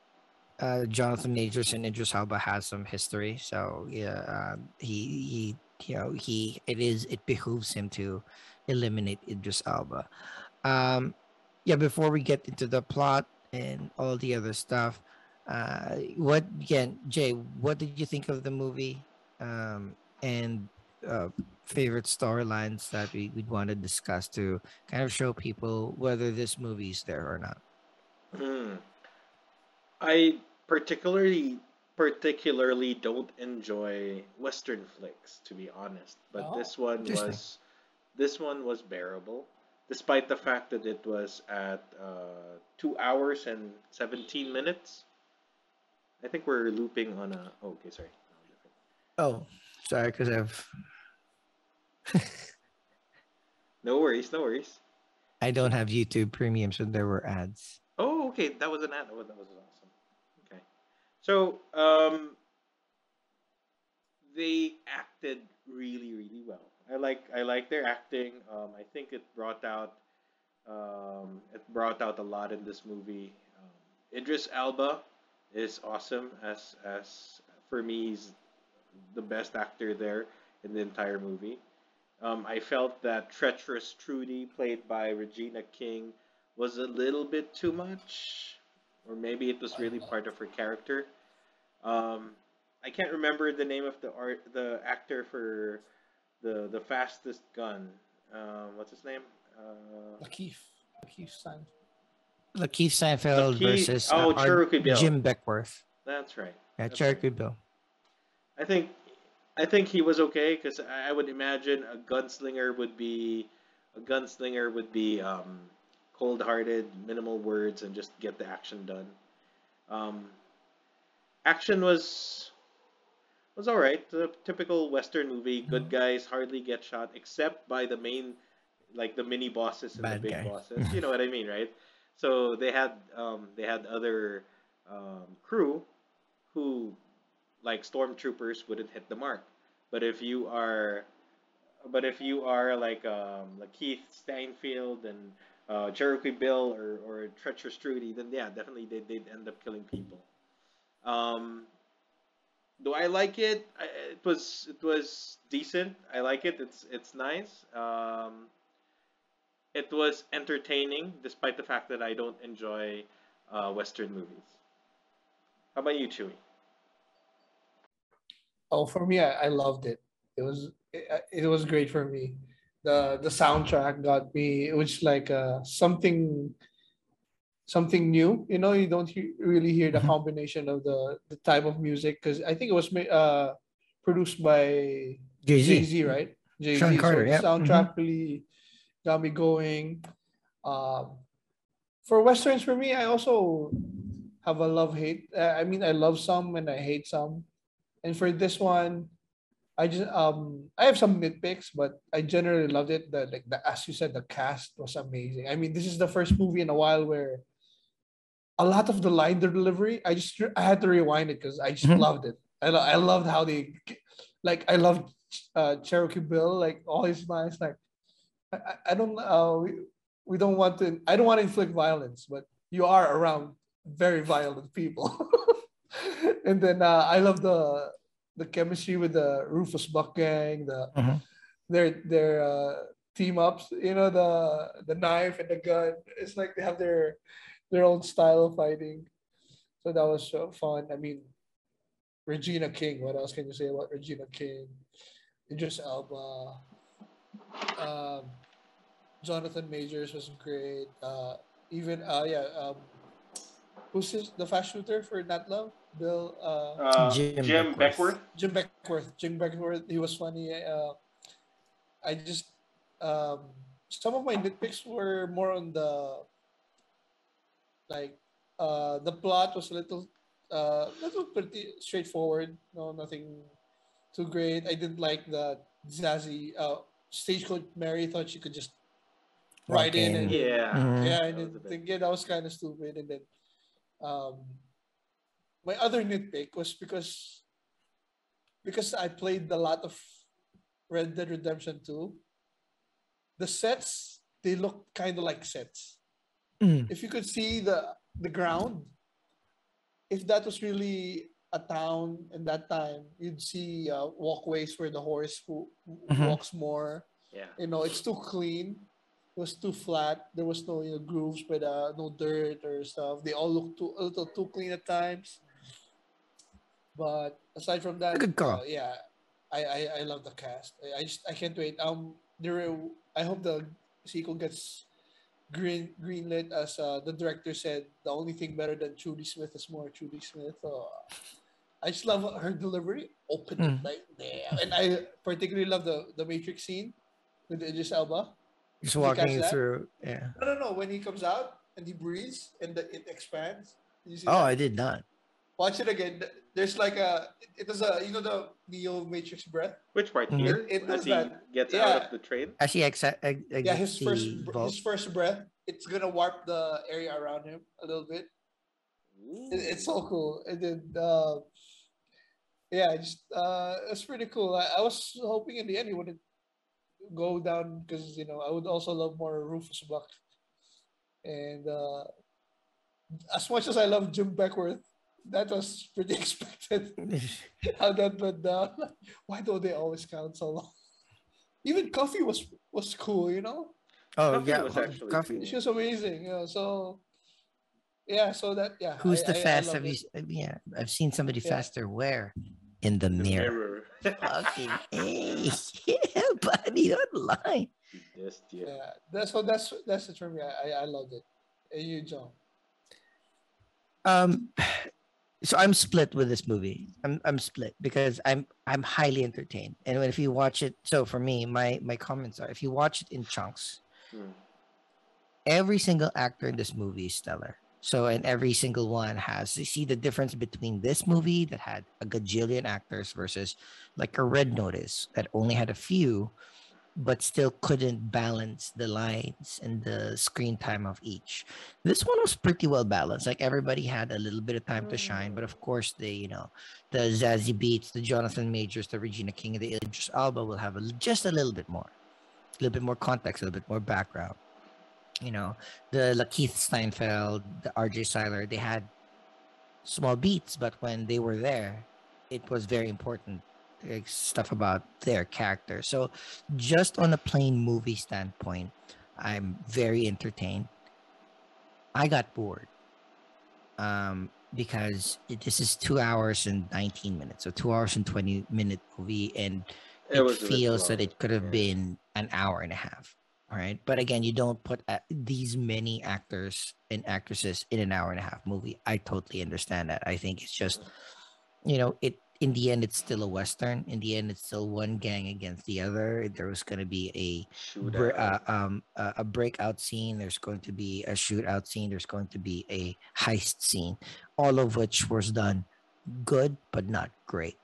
uh, Jonathan Majors and Idris Elba has some history, so yeah, uh, he he you know he it is it behooves him to eliminate Idris Elba. Um, yeah, before we get into the plot and all the other stuff, uh, what again, Jay? What did you think of the movie? Um, and uh, favorite storylines that we, would want to discuss to kind of show people whether this movie is there or not. Mm. I particularly particularly don't enjoy western flicks to be honest but oh, this one was this one was bearable despite the fact that it was at uh, two hours and 17 minutes i think we're looping on a oh, okay sorry oh sorry because i've <laughs> no worries, no worries. I don't have YouTube Premium, so there were ads. Oh, okay. That was an ad. That was, that was awesome. Okay. So, um, they acted really, really well. I like I like their acting. Um, I think it brought out um, it brought out a lot in this movie. Um, Idris Elba is awesome as as for me he's the best actor there in the entire movie. Um, I felt that treacherous Trudy, played by Regina King, was a little bit too much, or maybe it was really part of her character. Um, I can't remember the name of the art, the actor for the the fastest gun. Um, what's his name? Uh, Lakeith. Lakeith Stanfield. Lakeith Stanfield Lakeith, versus uh, oh, Cherokee Bill. Jim Beckwourth. That's right. Yeah, That's Cherokee right. Bill. I think I think he was okay because I would imagine a gunslinger would be a gunslinger would be um, cold-hearted, minimal words, and just get the action done. Um, action was was all right. The typical Western movie. Good mm-hmm. guys hardly get shot except by the main, like the mini bosses and Bad the big guy. bosses. <laughs> you know what I mean, right? So they had um, they had other um, crew who like stormtroopers wouldn't hit the mark. But if you are, but if you are like um, like Keith Stanfield and uh, Cherokee Bill or or Treacherous Trudy, then yeah, definitely they they'd end up killing people. Um, do I like it? I, it was it was decent. I like it. It's it's nice. Um, it was entertaining, despite the fact that I don't enjoy uh, Western movies. How about you, Chewy? Oh, for me, I, I loved it. It was it, it was great for me. The the soundtrack got me. It was like uh, something something new. You know, you don't he- really hear the mm-hmm. combination of the the type of music because I think it was uh, produced by Jay Z, right? Jay Z. Carter, so yeah. soundtrack mm-hmm. really got me going. Um, for westerns, for me, I also have a love hate. I mean, I love some and I hate some. And for this one, I just um I have some nitpicks, but I generally loved it. The like the as you said, the cast was amazing. I mean, this is the first movie in a while where a lot of the line delivery, I just I had to rewind it because I just mm-hmm. loved it. I I loved how they like I loved uh, Cherokee Bill, like all his lines. Like I, I don't uh we, we don't want to I don't want to inflict violence, but you are around very violent people. <laughs> and then uh, I love the the chemistry with the Rufus Buck gang, the uh-huh. their their uh, team ups. You know the the knife and the gun. It's like they have their their own style of fighting. So that was so fun. I mean, Regina King. What else can you say about Regina King? Idris Elba. Um, Jonathan Majors was great. Uh, even uh, yeah, um, who's his, the fast shooter for Nat Love? Bill. Uh, uh, Jim, Jim Beckwourth. Jim Beckwourth. Jim Beckwourth. He was funny. Uh, I just um, some of my nitpicks were more on the like uh, the plot was a little uh, little pretty straightforward. No, nothing too great. I didn't like the Zazie uh, stagecoach Mary thought she could just ride in and yeah mm-hmm. yeah I didn't think yeah that was kind of stupid and then um my other nitpick was because because I played a lot of Red Dead Redemption 2. The sets they look kind of like sets. Mm. If you could see the the ground, if that was really a town in that time, you'd see uh, walkways where the horse w- Mhm. walks more. Yeah. You know, it's too clean. It was too flat. There was no you know, grooves, but uh, no dirt or stuff. They all look too a little too clean at times. But aside from that, uh, yeah, I, I I love the cast. I, I just I can't wait. Um, there. I hope the sequel gets green greenlit as uh, the director said. The only thing better than Trudy Smith is more Trudy Smith. So I just love her delivery. Open it Mm. like there, and I particularly love the the Matrix scene with Idris Elba. Just walking through. Yeah. No, no, no. When he comes out and he breathes and the, it expands. Oh, that? I did not. Watch it again. There's like a. It is a. You know the Neo Matrix breath. Which part Mhm. here? It- it As does he that. gets Yeah. out of the train. Actually, exa- I, I Yeah, his first br- vault. his first breath. It's gonna warp the area around him a little bit. It, it's so cool. And then, uh, yeah, it's just uh, it's pretty cool. I, I was hoping in the end he wouldn't go down because you know I would also love more Rufus Buck. And uh, as much as I love Jim Beckwourth, that was <laughs> pretty expected how that went down. Why don't they always count so long? Even Coffee was was cool, you know. oh Coffee yeah, was actually coffee. cool. She was amazing, you know. So yeah, so that yeah. Who's I- the I- I fast? love Have you? it. s- Yeah, I've seen somebody Yeah. faster. Where? In the The mirror. mirror. Fucking <laughs> hey, yeah, <laughs> buddy, don't lie. yes, yeah. Yeah, that's so that's that's it for me. I I, I loved it. And you, John? Um, so I'm split with this movie. I'm I'm split because I'm I'm highly entertained, and if you watch it, so for me, my my comments are: if you watch it in chunks, Hmm. every single actor in this movie is stellar. So, and every single one has, you see the difference between this movie that had a gajillion actors versus like a Red Notice that only had a few, but still couldn't balance the lines and the screen time of each. This one was pretty well balanced. Like everybody had a little bit of time to shine, but mm. of course, the, you know, the Zazie Beetz, the Jonathan Majors, the Regina King, and the Idris Elba will have a, just a little bit more, a little bit more context, a little bit more background you know, the Lakeith Stanfield, the RJ Cyler, they had small beats, but when they were there, it was very important like, stuff about their character. So, just on a plain movie standpoint, I'm very entertained. I got bored um, because it, this is two hours and 19 minutes, so two hours and 20 minute movie, and it, bit feels that it could have yeah. been an hour and a half all right but again you don't put uh, these many actors and actresses in an hour and a half movie i totally understand that i think it's just you know it in the end it's still a western. In the end it's still one gang against the other. There was going to be a uh, um a, a breakout scene. There's going to be a shootout scene. There's going to be a heist scene all of which was done good but not great.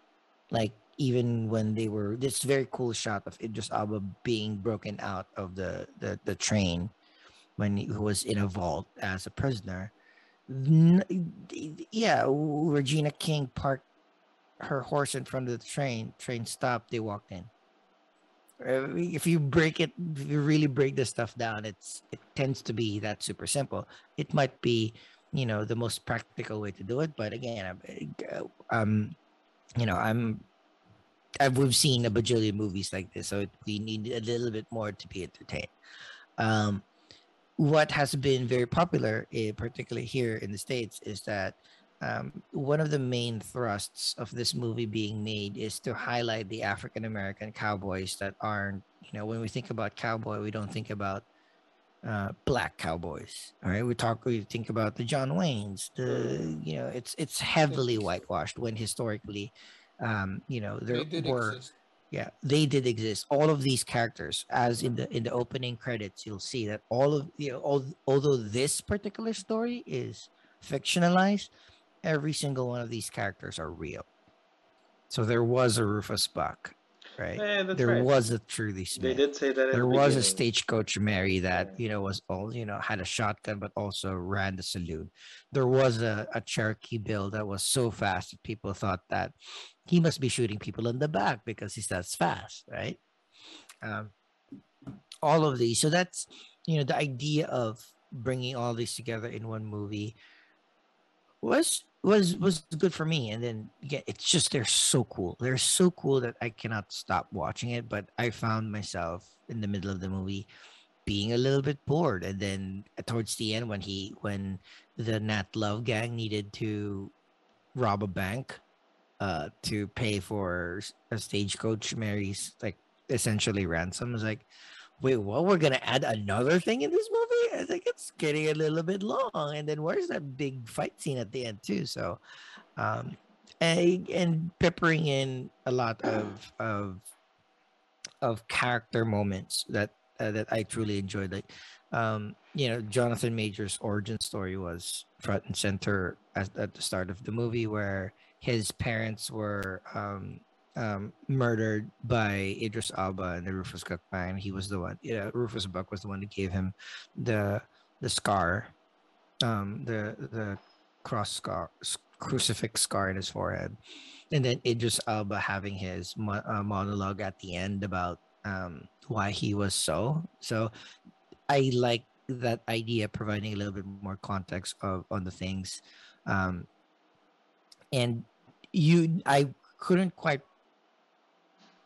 Like even when they were this very cool shot of Idris Elba being broken out of the the, the train when he was in a vault as a prisoner. Yeah Regina King parked her horse in front of the train train stopped they walked in. If you break it if you really break this stuff down it's it tends to be that super simple. It might be you know the most practical way to do it but again uh, um you know i'm I've, we've seen a bajillion movies like this so it, we need a little bit more to be entertained. Um what has been very popular eh, particularly here in the states is that um, one of the main thrusts of this movie being made is to highlight the African American cowboys that aren't, you know, when we think about cowboy, we don't think about uh, black cowboys. All right, we talk, we think about the John Waynes. The, you know, it's it's heavily whitewashed when historically, um, you know, there were exist. yeah they did exist all of these characters as in the in the opening credits you'll see that all of you know all, although this particular story is fictionalized every single one of these characters are real so there was a rufus buck right Yeah, that's there right. was a trudy They did say that. there the was a stagecoach Mary that Yeah. you know was all you know had a shotgun but also ran the saloon. There was a, a Cherokee Bill that was so fast that people thought that he must be shooting people in the back because he's that fast, right? Um, all of these. So that's you know the idea of bringing all these together in one movie was was was good for me. And then yeah, it's just they're so cool. They're so cool that I cannot stop watching it. But I found myself in the middle of the movie being a little bit bored. And then towards the end, when he when the Nat Love gang needed to rob a bank uh to pay for a stagecoach Mary's like essentially ransom, I was like, wait, what? We're gonna add another thing in this movie? I think it's getting a little bit long. And then where's that big fight scene at the end too? So, um, and, and peppering in a lot of of of character moments that uh, that I truly enjoyed. Like, um, you know, Jonathan Majors' origin story was front and center at, at the start of the movie, where his parents were um, um, murdered by Idris Elba and the Rufus Buck. He was the one. Yeah, Rufus Buck was the one who gave him the the scar, um, the the cross scar, crucifix scar in his forehead, and then Idris Elba having his mo- uh, monologue at the end about um, why he was so. So, I like that idea, providing a little bit more context of on the things, um, and you, I couldn't quite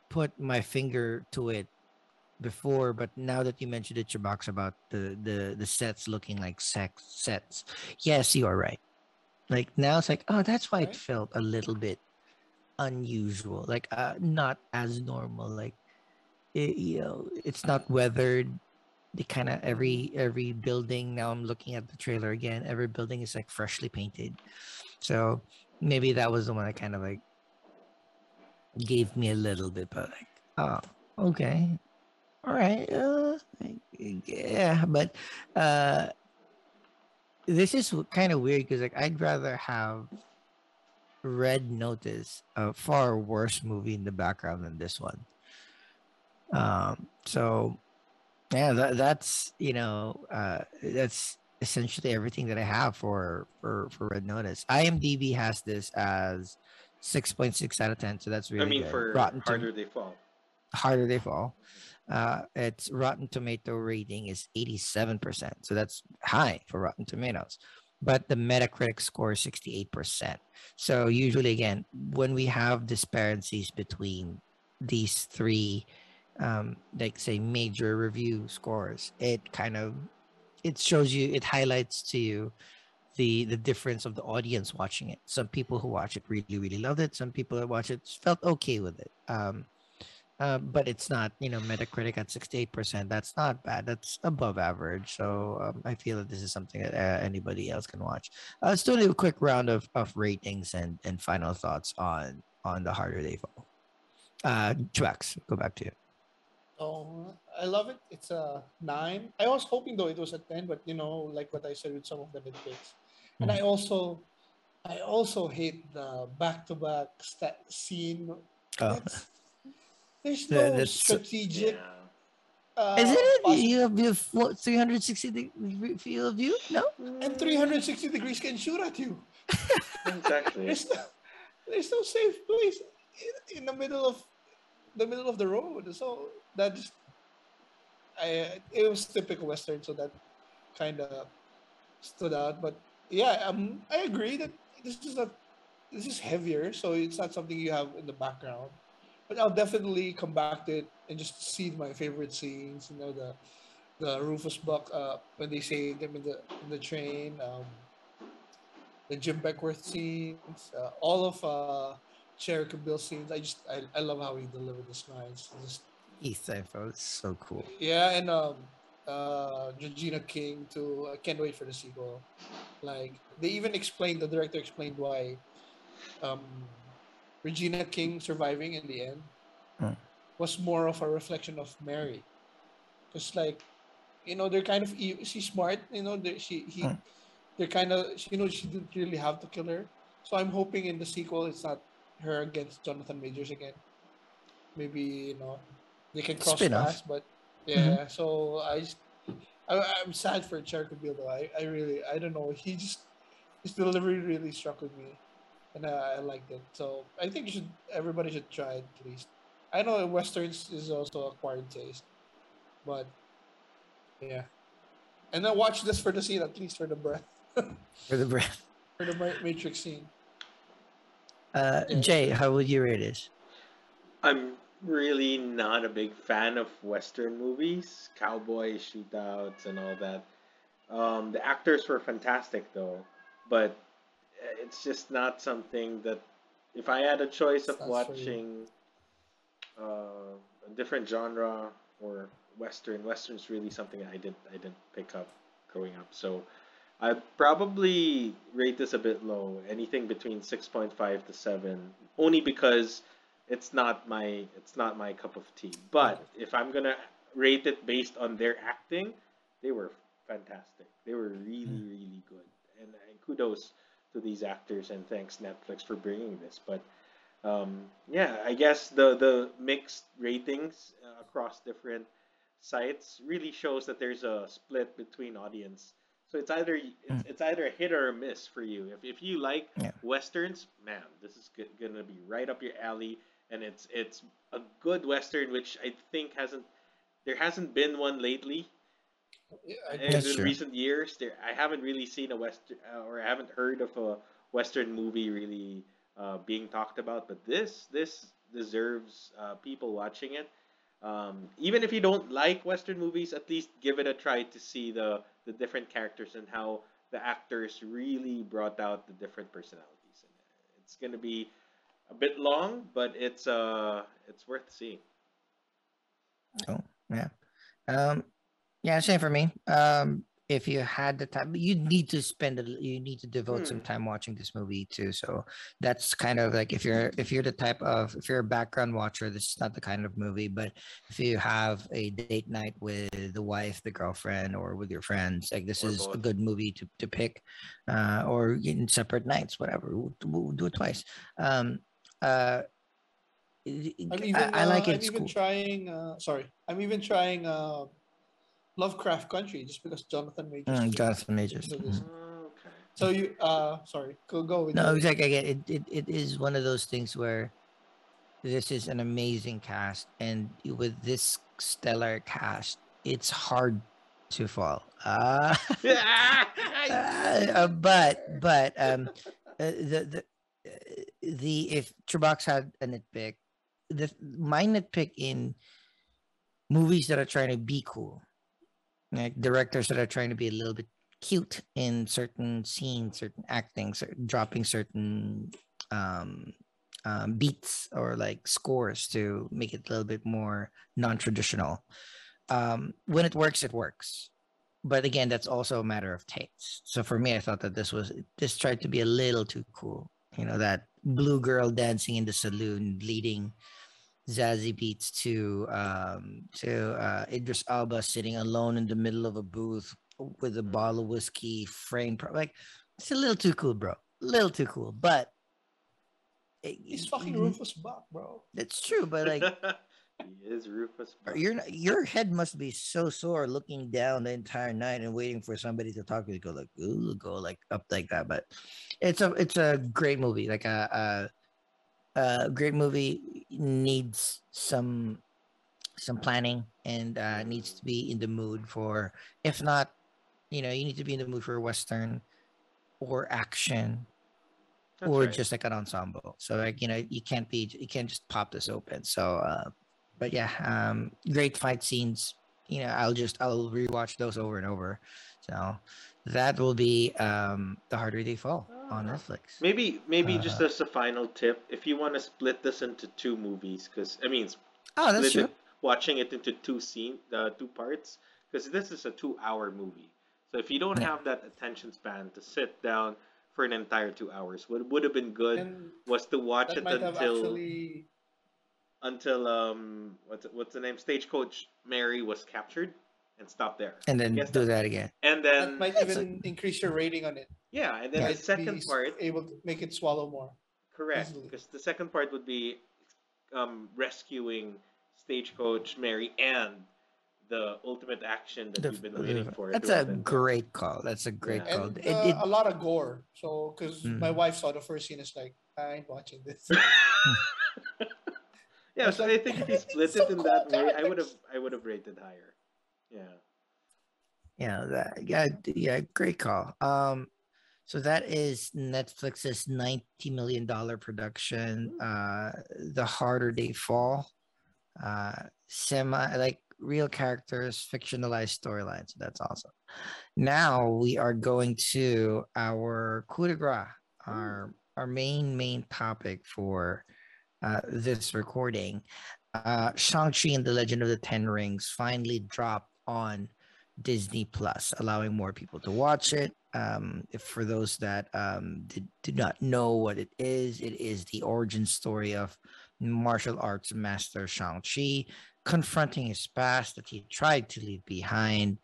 put my finger to it before, but now that you mentioned it, your box about the the the sets looking like sex sets, yes, you are right. Like now it's like, oh, that's why it felt a little bit unusual, like uh, not as normal. Like it, you know, it's not weathered. The kind of every every building. Now I'm looking at the trailer again. Every building is like freshly painted, so maybe that was the one I kind of like gave me a little bit, but like, oh, okay, all right, uh, yeah, but uh, this is kind of weird because like I'd rather have Red Notice a far worse movie in the background than this one. Um, so yeah, that, that's you know, uh, that's essentially everything that I have for for for Red Notice. IMDb has this as 6.6 out of 10. So that's really I mean, good. for Rotten Harder They Fall. Harder They Fall. Uh, its Rotten Tomato rating is 87%. So that's high for Rotten Tomatoes. But the Metacritic score is 68%. So usually, again, when we have disparities between these three, um, like say major review scores, it kind of it shows you, it highlights to you the the difference of the audience watching it. Some people who watch it really really loved it. Some people that watch it felt okay with it. Um, uh, but it's not you know Metacritic at sixty eight percent. That's not bad. That's above average. So um, I feel that this is something that uh, anybody else can watch. Uh, let's do a quick round of, of ratings and and final thoughts on on the harder they fall. Uh, Trucks, go back to you. Oh, I love it. It's a nine. I was hoping though it was a ten, but you know, like what I said with some of the nitpicks, and I mm. also, I also hate the back-to-back sta- scene. Oh. there's no yeah, strategic. Yeah. Uh, Isn't it? You have, you have what, 360 degree field of view? No? And 360 degrees can shoot at you. <laughs> exactly. there's, no, there's no safe place in, in the middle of the middle of the road. So that just, I, it was typical Western, so that kind of stood out. But yeah, um, I agree that this is a this is heavier, so it's not something you have in the background. But I'll definitely come back to it and just see my favorite scenes. You know the the Rufus Buck uh, when they say them in the in the train, um, the Jim Beckwourth scenes, uh, all of uh, Cherokee Bill scenes. I just I, I love how he delivered the lines. Just it's so cool. Yeah, and um, uh, Regina King to I can't wait for the sequel. Like they even explained the director explained why um, Regina King surviving in the end hmm. was more of a reflection of Mary, because like you know they're kind of she's smart. You know she he hmm. they're kind of you know she didn't really have to kill her. So I'm hoping in the sequel it's not her against Jonathan Majors again. Maybe you know they can cross paths, but yeah. Mm-hmm. So I just I, am sad for Cherokee Bill though. I, I really I don't know. He just his delivery really struck with me, and I, I liked it. So I think you should everybody should try it at least. I know westerns is also acquired taste, but yeah. And then watch this for the scene, at least for the breath. for the breath. <laughs> for the Matrix scene. Uh, Yeah. Jay, how would you rate this? I'm really not a big fan of Western movies, cowboy shootouts and all that. Um, the actors were fantastic though, but it's just not something that if I had a choice of It's not for you. watching uh, a different genre or Western, Western's really something I didn't I didn't pick up growing up. So I'd probably rate this a bit low, anything between six point five to seven, only because it's not my it's not my cup of tea. But if I'm gonna rate it based on their acting, they were fantastic. They were really really good, and, and kudos to these actors and thanks Netflix for bringing this. But um, yeah, I guess the the mixed ratings uh, across different sites really shows that there's a split between audience. So it's either it's, it's either a hit or a miss for you. If, if you like Yeah. westerns, man, this is g- gonna be right up your alley, and it's it's a good western, which I think hasn't there hasn't been one lately Yeah, I in, That's in true. recent years. There I haven't really seen a western uh, or I haven't heard of a western movie really uh, being talked about, but this this deserves uh, people watching it. Um, even if you don't like Western movies, at least give it a try to see the the different characters and how the actors really brought out the different personalities. And it's gonna be a bit long, but it's uh it's worth seeing. Oh yeah, um, yeah, same for me. Um, if you had the time, you need to spend, a, you need to devote some Hmm. time watching this movie too. So that's kind of like if you're if you're the type of if you're a background watcher, this is not the kind of movie. But if you have a date night with the wife, the girlfriend, or with your friends, like this Or is a good movie to to pick, uh, or in separate nights, whatever. We'll, we'll do it twice. Um, uh, I'm even, I, I like uh, it. I'm It's even cool. trying. Uh, sorry, I'm even trying uh, Lovecraft Country just because Jonathan Majors. Mm, is in it. Jonathan Majors. So this- Mhm. Okay. So you, uh, sorry, go go with No, your- exactly. Again, it, it, it is one of those things where this is an amazing cast, and with this stellar cast, it's hard to fall. <laughs> <laughs> Uh, uh, but but um, uh, the the the if Trubox had a nitpick, the my nitpick in movies that are trying to be cool, like directors that are trying to be a little bit cute in certain scenes, certain acting, cer- dropping certain um, um, beats or like scores to make it a little bit more non-traditional. Um, when it works, it works. But again, that's also a matter of taste. So for me, I thought that this was this tried to be a little too cool. You know, that blue girl dancing in the saloon, leading Zazie Beetz to um, to uh, Idris Elba sitting alone in the middle of a booth with a bottle of whiskey framed. Pro- like it's a little too cool, bro. A little too cool, but it- He's fucking Rufus Buck, bro. That's true, but like <laughs> he is Rufus. Buck. your your head must be so sore looking down the entire night and waiting for somebody to talk to you. Go like, ooh, go like up like that. But it's a it's a great movie. Like a a, a great movie needs some some planning and uh, needs to be in the mood for. If not, you know, you need to be in the mood for western or action That's or right. just like an ensemble. So like you know, you can't be you can't just pop this open. So uh but yeah, um great fight scenes. You know, I'll just I'll rewatch those over and over. So that will be um the harder they fall on Ah. Netflix. Maybe maybe just Uh, as a final tip, if you want to split this into two movies, because I mean, Oh, that's true. it, watching it into two scene, uh, two parts, because this is a two-hour movie. So if you don't Yeah. have that attention span to sit down for an entire two hours, what would have been good And was to watch it until actually. Until um what's it, what's the name stagecoach Mary was captured and stop there. And then do that- that again. And That then might It's even increase your rating on it. yeah, and then Yeah. the second Be part able to make it swallow more. Correct, easily. because the second part would be um, rescuing Stagecoach Mary and the ultimate action that The- we've been the- waiting for. That's a happen. great call. That's a great Yeah. call. And It, uh, it, a lot of gore. So, because Mm. my wife saw the first scene, it's like, I ain't watching this. <laughs> <laughs> yeah, so I think if you it's <laughs> split so it in that way, I would have. I would have rated higher. Yeah. yeah, that yeah, yeah, great call. Um So that is Netflix's ninety million dollar production. Uh, the harder they fall, uh, semi like real characters, fictionalized storylines. That's awesome. Now we are going to our coup de grace, our our main main topic for uh, this recording. Uh, Shang-Chi and the Legend of the Ten Rings finally dropped on Disney Plus, allowing more people to watch it. Um, for those that um, did, did not know what it is, it is the origin story of martial arts master Shang-Chi confronting his past that he tried to leave behind,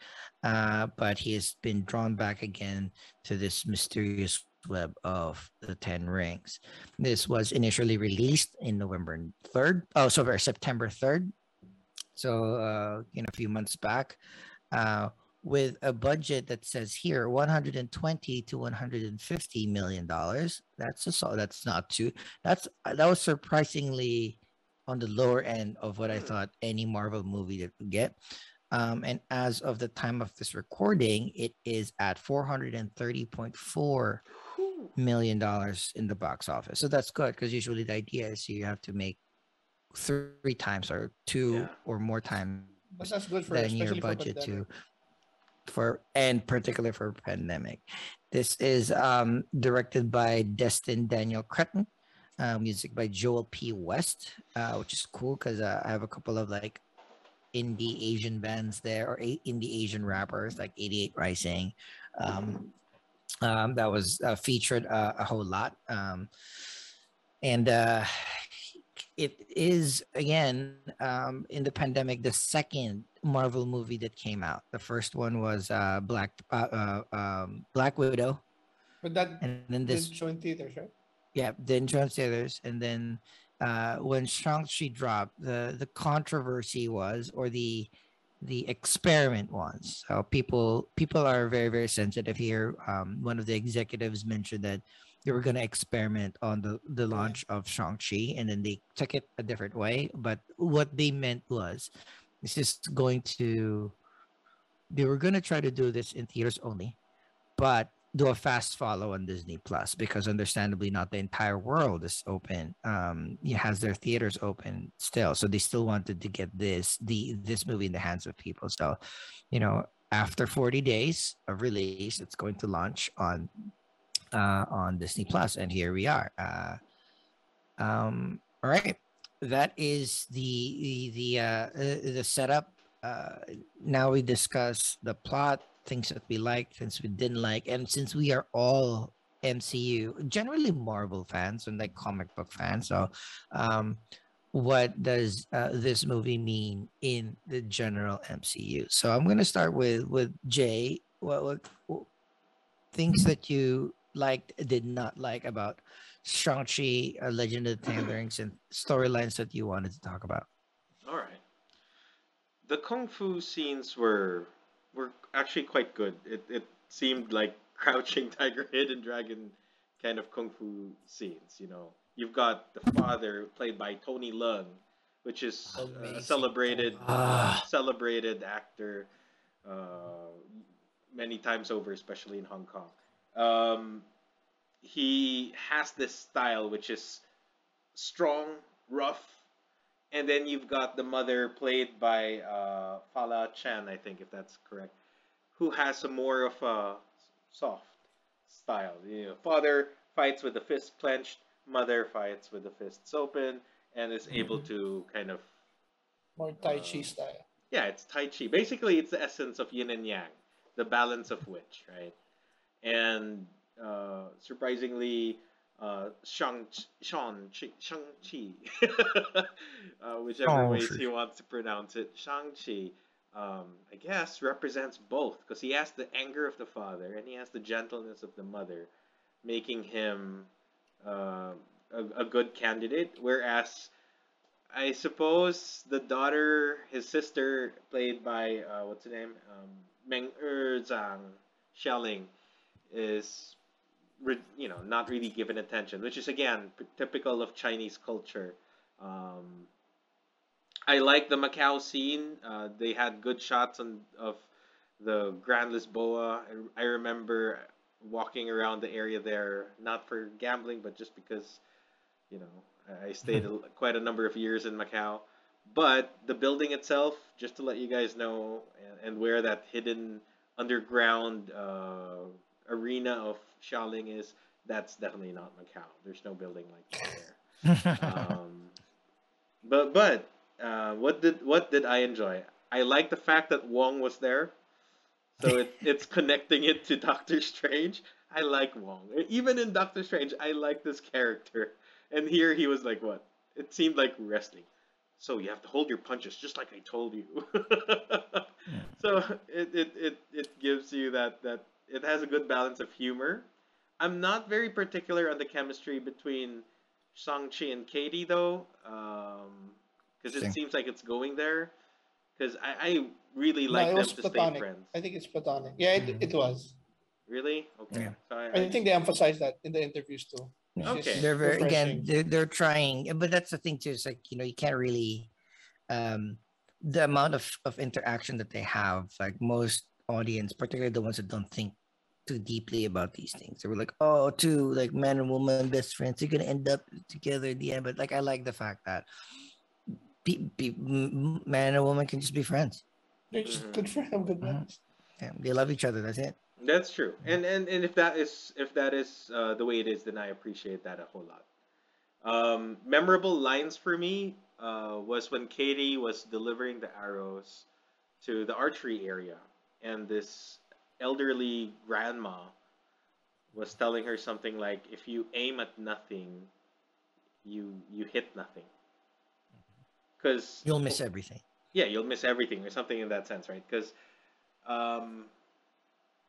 uh, but he has been drawn back again to this mysterious web of the Ten Rings. This was initially released in November 3rd. Oh, sorry, September 3rd. So, uh, you know, a few months back, uh, with a budget that says here 120 to 150 million dollars. That's a so that's not too. That's that was surprisingly on the lower end of what I Hmm. thought any Marvel movie that would get. Um, and as of the time of this recording, it is at 430.4 Whew. Million dollars in the box office. So that's good because usually the idea is you have to make three times or two Yeah. or more times But that's good for than your budget to for and particularly for pandemic. This is um, directed by Destin Daniel Cretton, uh, music by Joel P. West, uh, which is cool because uh, I have a couple of like indie Asian bands there or indie Asian rappers like 88 Rising. Um, um, that was uh, featured uh, a whole lot. Um, and uh, it is again um, in the pandemic the second Marvel movie that came out. The first one was uh, Black uh, uh, um, Black Widow, But that and then didn't this show in theaters, right? yeah, then Translators, and then uh, when Shang-Chi dropped, the the controversy was, or the the experiment was. So people people are very very sensitive here. Um, one of the executives mentioned that they were going to experiment on the the launch of Shang-Chi, and then they took it a different way. But what they meant was, it's just going to. They were going to try to do this in theaters only, but do a fast follow on Disney Plus because understandably not the entire world is open. Um, has their theaters open still, so they still wanted to get this the this movie in the hands of people. So, you know, after 40 days of release, it's going to launch on uh, on Disney Plus, and here we are. Uh, um, all right, that is the the the uh, uh, the setup. Uh, now we discuss the plot, things that we liked, things we didn't like, and since we are all MCU, generally Marvel fans and like comic book fans, so um, what does uh, this movie mean in the general MCU? So I'm gonna start with with Jay. What, what, what things that you liked, did not like about Shang-Chi, uh, Legend of the Ten Rings, and storylines that you wanted to talk about? All right. The kung fu scenes were were actually quite good. It it seemed like <laughs> crouching tiger, hidden dragon kind of kung fu scenes. You know, you've got the father played by Tony Leung, which is a celebrated Ah. celebrated actor uh, many times over, especially in Hong Kong. Um, he has this style which is strong, rough, and then you've got the mother played by uh, Fala Chen, I think, if that's correct, who has a more of a soft style. You know, father fights with the fist clenched, mother fights with the fists open, and is able to kind of More Tai Chi Uh, style. yeah, it's Tai Chi. Basically, it's the essence of yin and yang, the balance of which, right? And uh, surprisingly, uh, Shang Shang Chi, Shang Chi, uh, whichever ways Shang-Chi. he wants to pronounce it, Shang Chi, um, I guess represents both because he has the anger of the father and he has the gentleness of the mother, making him uh, a, a good candidate. Whereas I suppose the daughter, his sister, played by uh, what's her name, um, Meng Er Zhang, Xialing, is you know not really given attention, which is again typical of Chinese culture. Um, I like the Macau scene. Uh, they had good shots on of the Grand Lisboa. I, I remember walking around the area there, not for gambling, but just because, you know, I stayed <laughs> quite a number of years in Macau. But the building itself, just to let you guys know, and, and where that hidden underground uh, arena of Xialing is, that's definitely not Macau. There's no building like that there. <laughs> um, but but uh, what did what did I enjoy? I like the fact that Wong was there, so it, <laughs> it's connecting it to Doctor Strange. I like Wong. Even in Doctor Strange, I like this character. And here he was like, what? It seemed like wrestling. So you have to hold your punches, just like I told you. <laughs> yeah. So it, it, it, it gives you that that it has a good balance of humor. I'm not very particular on the chemistry between Shang-Chi and Katie though, because um, it seems like it's going there. Because I, I really like no, them to platonic. stay friends. I think it's platonic. Yeah, it, mm-hmm. it was. Really? Okay. Yeah. So I, I, think they emphasized that in the interviews too. Okay. They're very again. They're, they're trying, but that's the thing too. It's like you know you can't really, um, the amount of of interaction that they have. Like most audience, particularly the ones that don't think too deeply about these things. They were like, oh, two like man and woman best friends. They're gonna end up together in the end. But like, I like the fact that be, be, man and woman can just be friends. They're just good friends, good mm-hmm. friends. Yeah, they love each other. That's it. That's true. And and, and if that is if that is uh, the way it is, then I appreciate that a whole lot. Um, memorable lines for me uh, was when Katie was delivering the arrows to the archery area, and this elderly grandma was telling her something like, "If you aim at nothing, you you hit nothing." Because you'll miss everything. Yeah, you'll miss everything, or something in that sense, right? Because um,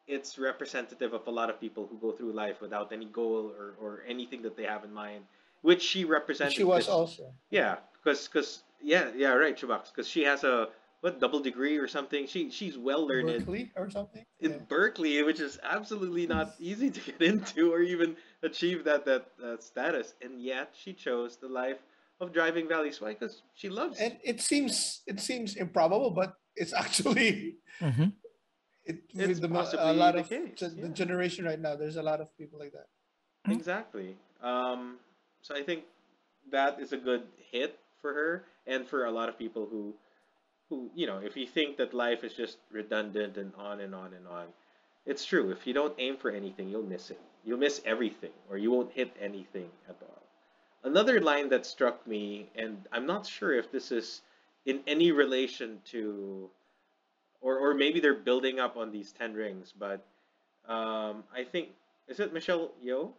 it's representative of a lot of people who go through life without any goal or, or anything that they have in mind, which she represented. She was also. Yeah, because because yeah yeah right, Chubax, because she has a what double degree or something. She she's well learned Berkeley or something. In yeah. Berkeley, which is absolutely not easy to get <laughs> into or even achieve that that uh, status, and yet she chose the life of driving Valley Sway because she loves. And it seems it seems improbable, but it's <laughs> actually. Mm-hmm it, it's the, most a lot of the, the generation right now. There's a lot of people like that. Exactly. Um, so I think that is a good hit for her and for a lot of people who, who you know, if you think that life is just redundant and on and on and on, it's true. If you don't aim for anything, you'll miss it. You'll miss everything, or you won't hit anything at all. Another line that struck me, and I'm not sure if this is in any relation to or or maybe they're building up on these ten rings. But um, I think is it Michelle Yeoh?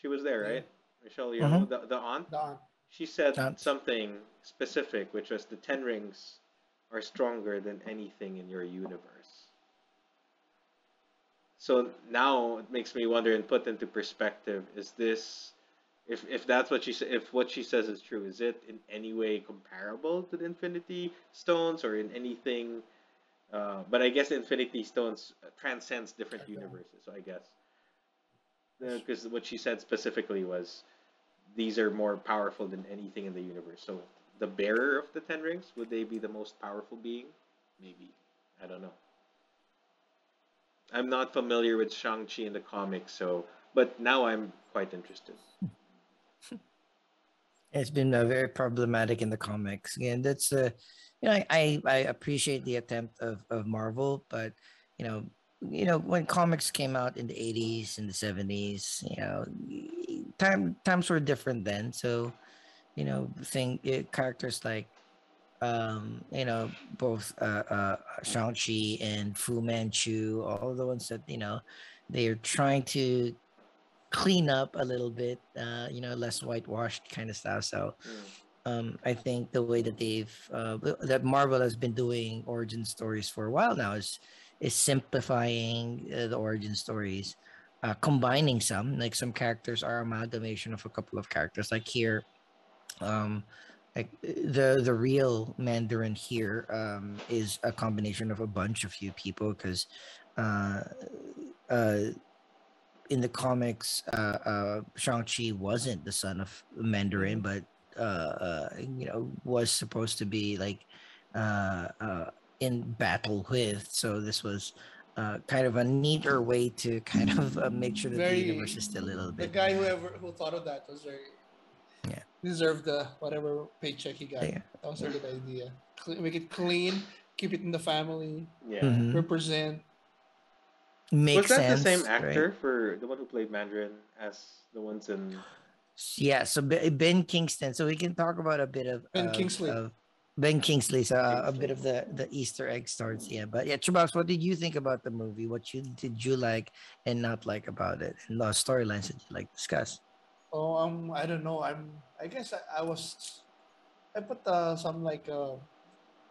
She was there, right? Yeah. Michelle Yeoh, mm-hmm. the, the aunt. The aunt. She said aunt. something specific, which was the ten rings are stronger than anything in your universe. So now it makes me wonder and put into perspective: Is this, if if that's what she if what she says is true, is it in any way comparable to the Infinity Stones or in anything? Uh, but I guess Infinity Stones transcends different okay. universes. So I guess because uh, what she said specifically was these are more powerful than anything in the universe. So the bearer of the Ten Rings would they be the most powerful being? Maybe I don't know. I'm not familiar with Shang Chi in the comics, so but now I'm quite interested. <laughs> It's been uh, very problematic in the comics. Again, that's uh, you know, I, I appreciate the attempt of, of Marvel, but you know, you know, when comics came out in the 80s and the 70s, you know, time times were different then. So, you know, thing it, characters like um, you know, both uh, uh, Shang-Chi and Fu Manchu, all the ones that, you know, they're trying to clean up a little bit, uh, you know, less whitewashed kind of stuff. So, mm um, I think the way that they've uh, that Marvel has been doing origin stories for a while now is is simplifying uh, the origin stories, uh, combining some like some characters are amalgamation of a couple of characters. Like here, um, like the the real Mandarin here um, is a combination of a bunch of few people because. Uh, uh, in the comics, uh, uh, Shang-Chi wasn't the son of Mandarin, mm-hmm. but uh, uh, you know was supposed to be like uh, uh, in battle with. So this was uh, kind of a neater way to kind of uh, make sure that Very- the universe is still a little bit. The guy whoever who thought of that was very Yeah. deserved the whatever paycheck he got. Yeah. That was a good idea. Cle- Make it clean, keep it in the family, Yeah. Mhm. represent. Makes Was that sense. the same right? actor for the one who played Mandarin as the ones in? Yeah, so Ben Kingston. So we can talk about a bit of Ben of- Kingsley. of Ben Kingsley. So uh, a bit of the the Easter egg starts. Yeah, but yeah, Chubax, what did you think about the movie? What you did you like and not like about it, and the storylines that you like discuss? Oh, um, I don't know. I'm. I guess I, I was. I put uh, some like uh,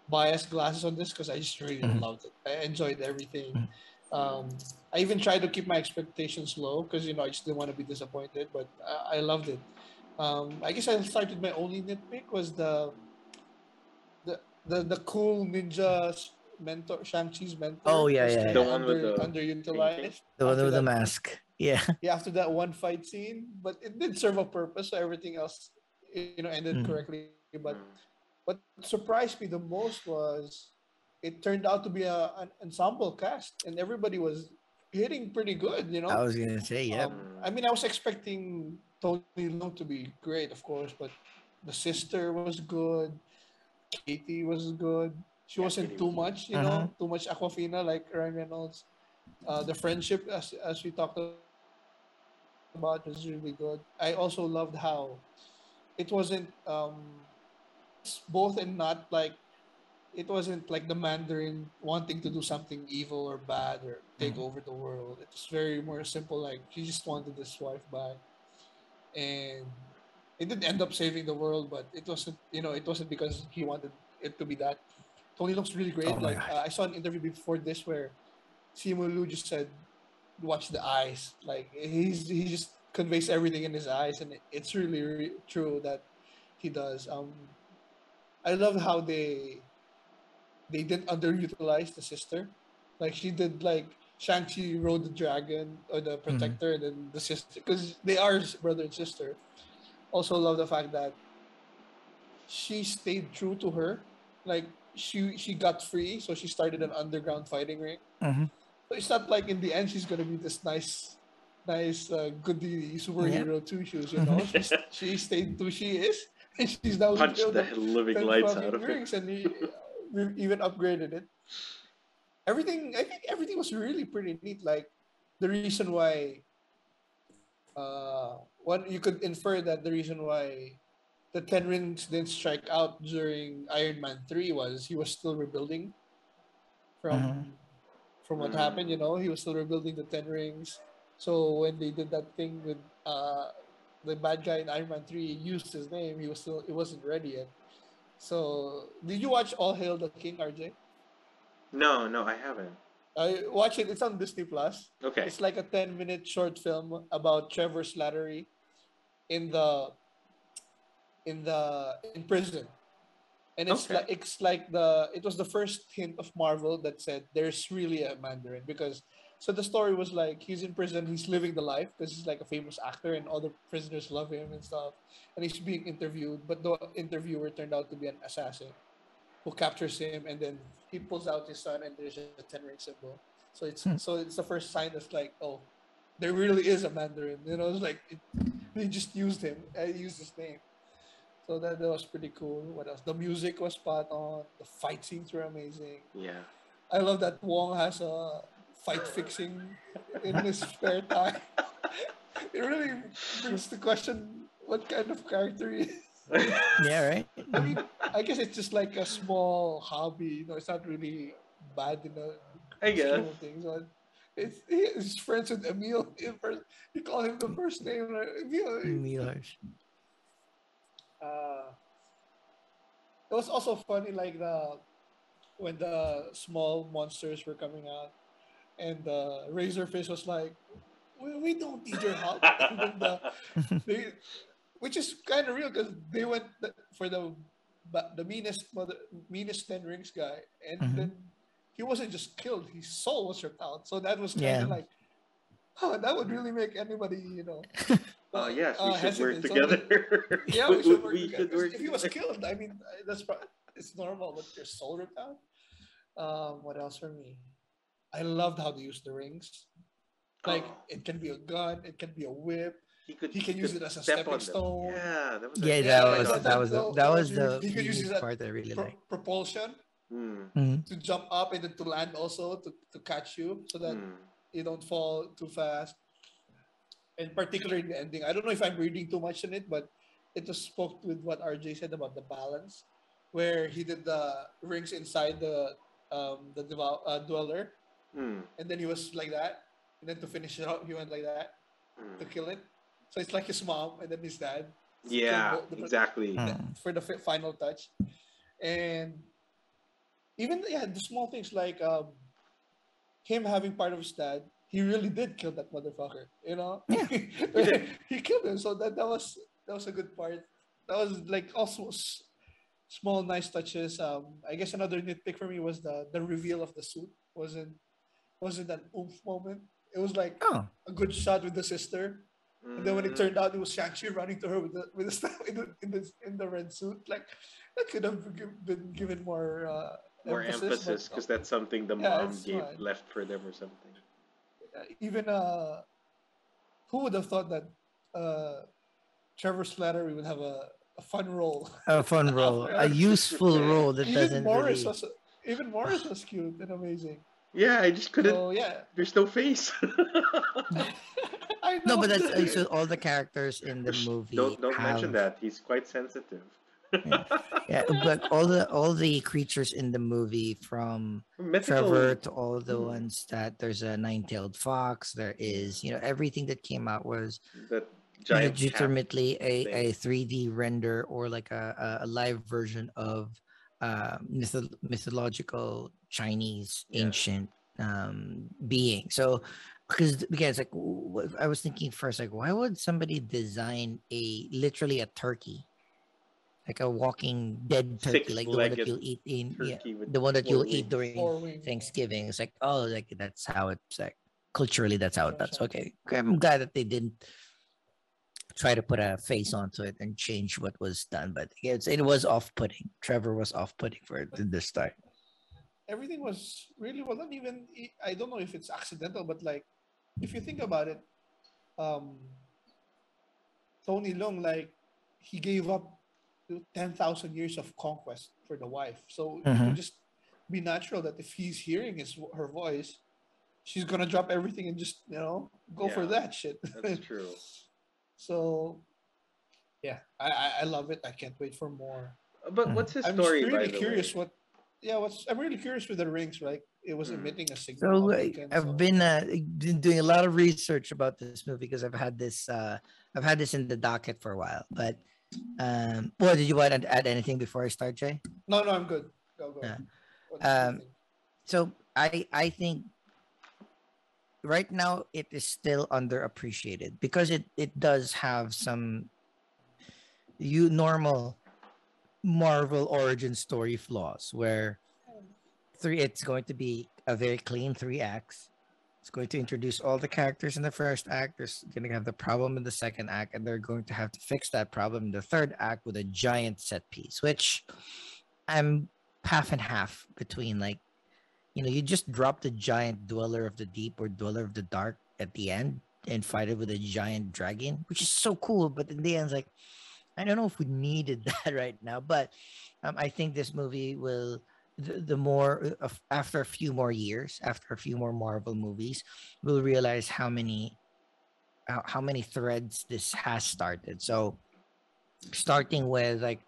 biased glasses on this because I just really Mhm. loved it. I enjoyed everything. Mhm. Um, I even tried to keep my expectations low because you know I just didn't want to be disappointed. But I, I loved it. Um, I guess I started with my only nitpick was the the the, the cool ninja mentor Shang Chi's mentor. Oh, yeah, was yeah, yeah. The one with under, the underutilized. The one with the that- mask. Yeah. <laughs> yeah, after that one fight scene, but it did serve a purpose. So everything else, you know, ended Mhm. correctly. But Mm. what surprised me the most was it turned out to be a, an ensemble cast, and everybody was hitting pretty good. You know, I was gonna say, yeah. um, I mean, I was expecting Tony Leung to be great, of course, but the sister was good. Katie was good. She Yeah, wasn't too was good. much, you know, too much Awkwafina like Ryan Reynolds. Uh, the friendship, as as we talked about, was really good. I also loved how it wasn't um, both and not like it wasn't like the Mandarin wanting to do something evil or bad or take Mhm. over the world. It was very more simple. Like he just wanted his wife back, and it didn't end up saving the world. But it wasn't, you know, it wasn't because he wanted it to be that. Tony looks really great. Oh like uh, I saw an interview before this where Simu Liu just said, "Watch the eyes." Like he's he just conveys everything in his eyes, and it's really, re- true that he does. Um, I love how they they didn't underutilize the sister. Like she did like Shang-Chi rode the dragon or the protector and then the sister because they are brother and sister. Also love the fact that she stayed true to her. Like she she got free, so she started an underground fighting ring. Mhm. So it's not like in the end she's gonna be this nice nice uh, goodie superhero two shoes, you know. She's, <laughs> she stayed who she is <laughs> and she's now Punch built the living lights out of it. and he, we even upgraded it. Everything, I think everything was really pretty neat. Like the reason why, uh, what you could infer that the reason why the Ten Rings didn't strike out during Iron Man three was he was still rebuilding from Mhm. From what Mhm. happened. You know, he was still rebuilding the Ten Rings. So when they did that thing with uh, the bad guy in Iron Man three used his name, he was still it wasn't ready yet. So did you watch All Hail the King, RJ? No, no, I haven't. I watch it. It's on Disney Plus. Okay. It's like a ten minute short film about Trevor Slattery in the in the in prison. And it's Okay. like it's like the it was the first hint of Marvel that said there's really a Mandarin because so the story was like he's in prison, he's living the life because he's like a famous actor and all the prisoners love him and stuff. And he's being interviewed, but the interviewer turned out to be an assassin who captures him and then he pulls out his son and there's a ten ring symbol. So it's Hmm. so it's the first sign that's like, oh, there really is a Mandarin. You know, it's like it, they just used him. I used his name. So that, that was pretty cool. What else? The music was spot on. The fight scenes were amazing. Yeah. I love that Wong has a fight fixing in his spare time. <laughs> it really brings to question what kind of character he is. <laughs> Yeah, right. I mean, I guess it's just like a small hobby. You know, it's not really bad in the I scheme guess. of things. But it's he's friends with Emil. <laughs> He first- he call him the first name. right? Emil. Millers. Uh, it was also funny, like the when the small monsters were coming out, and the Razor Fist was like, "We, we don't need your help." <laughs> <laughs> and the, they, which is kind of real because they went for the ba- the meanest mother, meanest ten rings guy, and Mhm. then he wasn't just killed; his soul was ripped out. So that was kind Yeah. of like, oh, that would really make anybody, you know. <laughs> Oh yes, we uh, should work hesitant. So together. <laughs> yeah, we should work we together. should work If he was killed, I mean, uh, that's probably, it's normal. But your soul ripped out. Um, what else for me? I loved how they used the rings. Like Oh. it can be a gun, it can be a whip. He could. He can use it as a step stepping stone. Yeah, that was. Yeah, that was God. that was the, that was you- the you could use unique that I really Pro- like. propulsion Mhm. to jump up and then to land also to, to catch you so that hmm. you don't fall too fast. And particularly in the ending, I don't know if I'm reading too much in it, but it just spoke with what RJ said about the balance, where he did the rings inside the um the devour, uh, dweller, Hmm, and then he was like that, and then to finish it out, he went like that hmm. to kill it. So it's like his mom and then his dad Yeah, both the- exactly. Hmm. for the fi- final touch, and even yeah, the small things like um him having part of his dad, he really did kill that motherfucker. You know, Yeah. <laughs> he killed him. So that that was that was a good part. That was like also s- small nice touches. Um, I guess another nitpick for me was the the reveal of the suit wasn't wasn't an oomph moment. It was like Oh, a good shot with the sister, and then when it turned out it was Shang-Chi running to her with the with the <laughs> stuff in the in the, in the red suit, like that could have been been given more uh, more emphasis because that's something the Yeah, mom gave fine. left for them or something. Uh, even uh, who would have thought that uh, Trevor Slattery would have a, a fun role? a fun role, a <laughs> useful role that even doesn't Morris really. was even Morris was cute and amazing. Yeah, I just couldn't. So yeah, There's no face. <laughs> <laughs> I know. No, but that's uh, so all the characters in the movie. don't don't have, mention that. He's quite sensitive. Yeah, yeah. <laughs> but all the all the creatures in the movie from Mythical. Trevor to all the Hmm. ones that there's a nine-tailed fox. There is, you know, everything that came out was That giant legitimately a, a 3D render or like a, a, live version of uh, mytho- mythological Chinese Yeah. ancient um, being. So, because again, it's like I was thinking first, like, why would somebody design a literally a turkey, like a walking dead turkey, like the one that you'll eat in, yeah, the one that you'll wings. eat during Thanksgiving. It's like, oh, like that's how it's like culturally. That's how Sure, that's sure. okay. Okay, I'm glad that they didn't try to put a face onto it and change what was done. But it's, it was off-putting. Trevor was off-putting for it in the start. everything was really well done. Even I don't know if it's accidental, but like if you think about it, um, Tony Leung like he gave up ten thousand years of conquest for the wife, so it Mhm. would just be natural that if he's hearing his her voice, she's gonna drop everything and just you know go for that shit. That's <laughs> true. so yeah, I, I I love it. I can't wait for more. But Mhm. what's his I'm story, just by really the curious way? what. Yeah, what's I'm really curious with the rings. Like it was Mm. emitting a signal. So on uh, I've so- been uh, been doing a lot of research about this movie because I've had this uh, I've had this in the docket for a while. But um, well, did you want to add anything before I start, Jay? No, no, I'm good. Go, go. Yeah. What do you Um, so I I think right now it is still underappreciated because it it does have some you normal Marvel origin story flaws where three it's going to be a very clean three acts. It's going to introduce all the characters in the first act. There's going to have the problem in the second act, and they're going to have to fix that problem in the third act with a giant set piece, which I'm half and half between like you know, you just drop the giant dweller of the deep or dweller of the dark at the end and fight it with a giant dragon, which is so cool. But in the end, it's like, I don't know if we needed <laughs> that right now. But um, I think this movie will, the, the more, uh, after a few more years, after a few more Marvel movies, we'll realize how many, how, how many threads this has started. So, starting with like,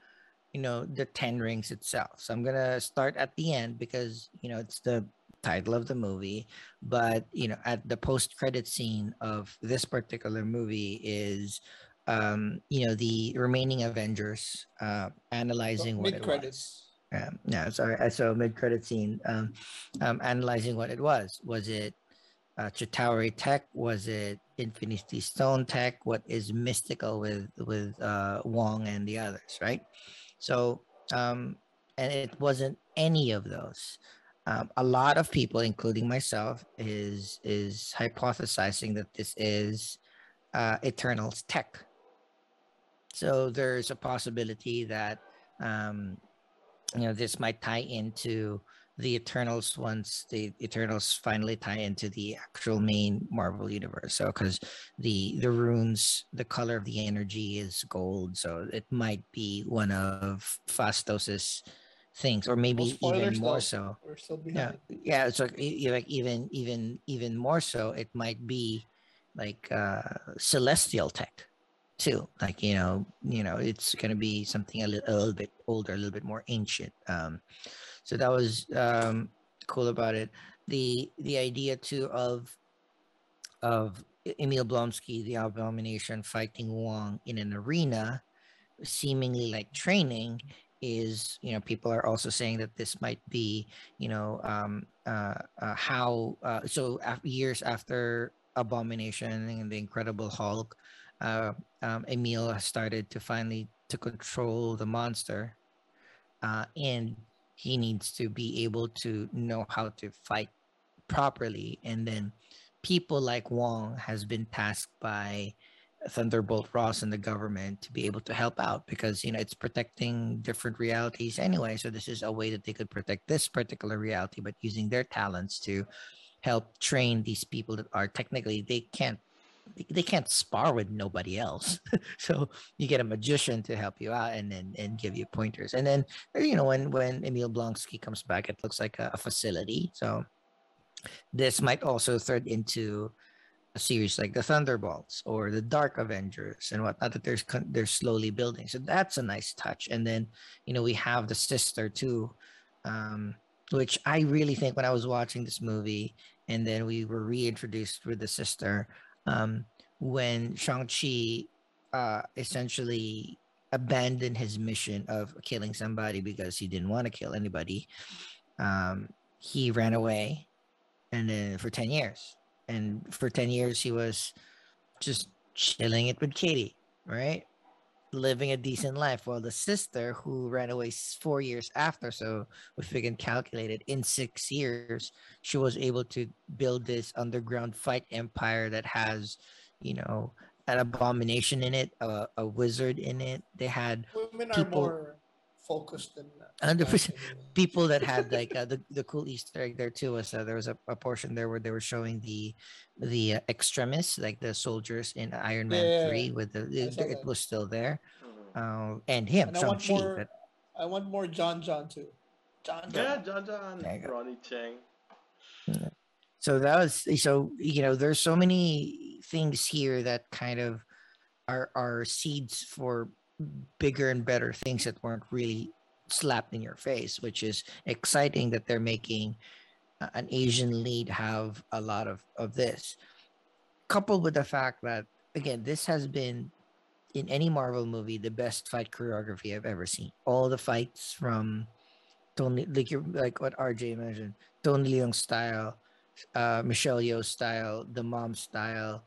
you know the 10 rings itself so i'm gonna start at the end because you know it's the title of the movie but you know at the post credit scene of this particular movie is um you know the remaining avengers uh analyzing what it was credits. Um, yeah, sorry. So mid credit scene um, um, analyzing what it was. Was it uh, Chitauri tech? Was it Infinity Stone tech? What is mystical with with uh, Wong and the others, right? So, um, and it wasn't any of those. Um, a lot of people, including myself, is is hypothesizing that this is uh, Eternals tech. So there's a possibility that um, you know this might tie into the Eternals once the Eternals finally tie into the actual main Marvel universe. So because the the runes, the color of the energy is gold, so it might be one of Phastos's things, or maybe No even more though. so. Yeah, yeah. It's like, like even even even more so. It might be like uh celestial tech too. Like you know, you know, it's gonna be something a, li- a little bit older, a little bit more ancient. Um, so that was um cool about it. The the idea too of of Emil Blonsky, the Abomination, fighting Wong in an arena, seemingly like training, is you know people are also saying that this might be you know um uh, uh how uh, so af- years after Abomination and the Incredible Hulk, uh, um, Emil started to finally to control the monster, uh, and he needs to be able to know how to fight properly. And then people like wong has been tasked by thunderbolt ross and the government to be able to help out because you know it's protecting different realities anyway. So this is a way that they could protect this particular reality but using their talents to help train these people that are technically they can't they- can't spar with nobody else. <laughs> So you get a magician to help you out and then and give you pointers. And then uh, you know when when emil blonsky comes back it looks like a, a facility. So this might also thread into a series like the thunderbolts or the dark avengers and whatnot that there's they're slowly building. So that's a nice touch. And then you know we have the sister too um which i really think when i was watching this movie and then we were reintroduced with the sister um when shang-chi uh essentially abandoned his mission of killing somebody because he didn't want to kill anybody um he ran away and then for 10 years. And for 10 years he was just chilling it with katie right living a decent life while the sister who ran away four years after so if we can calculate it in six years she was able to build this underground fight empire that has you know an abomination in it a, a wizard in it. They had Women are people- more focused than that. 100%. people that had like uh, the the cool Easter egg there too was uh, there was a, a portion there where they were showing the the uh, extremists like the soldiers in Iron Man Yeah, three with the it, it was still there uh, and him And I want more- that I want more John John too. John John. Yeah, John John, There you go. Ronny Chieng. so that was so you know there's so many things here that kind of are are seeds for bigger and better things that weren't really slapped in your face which is exciting that they're making an asian lead have a lot of of this. Coupled with the fact that again this has been in any marvel movie the best fight choreography i've ever seen. All the fights from tony like you like what rj mentioned tony leung style uh, Michelle Yeoh style, the mom style,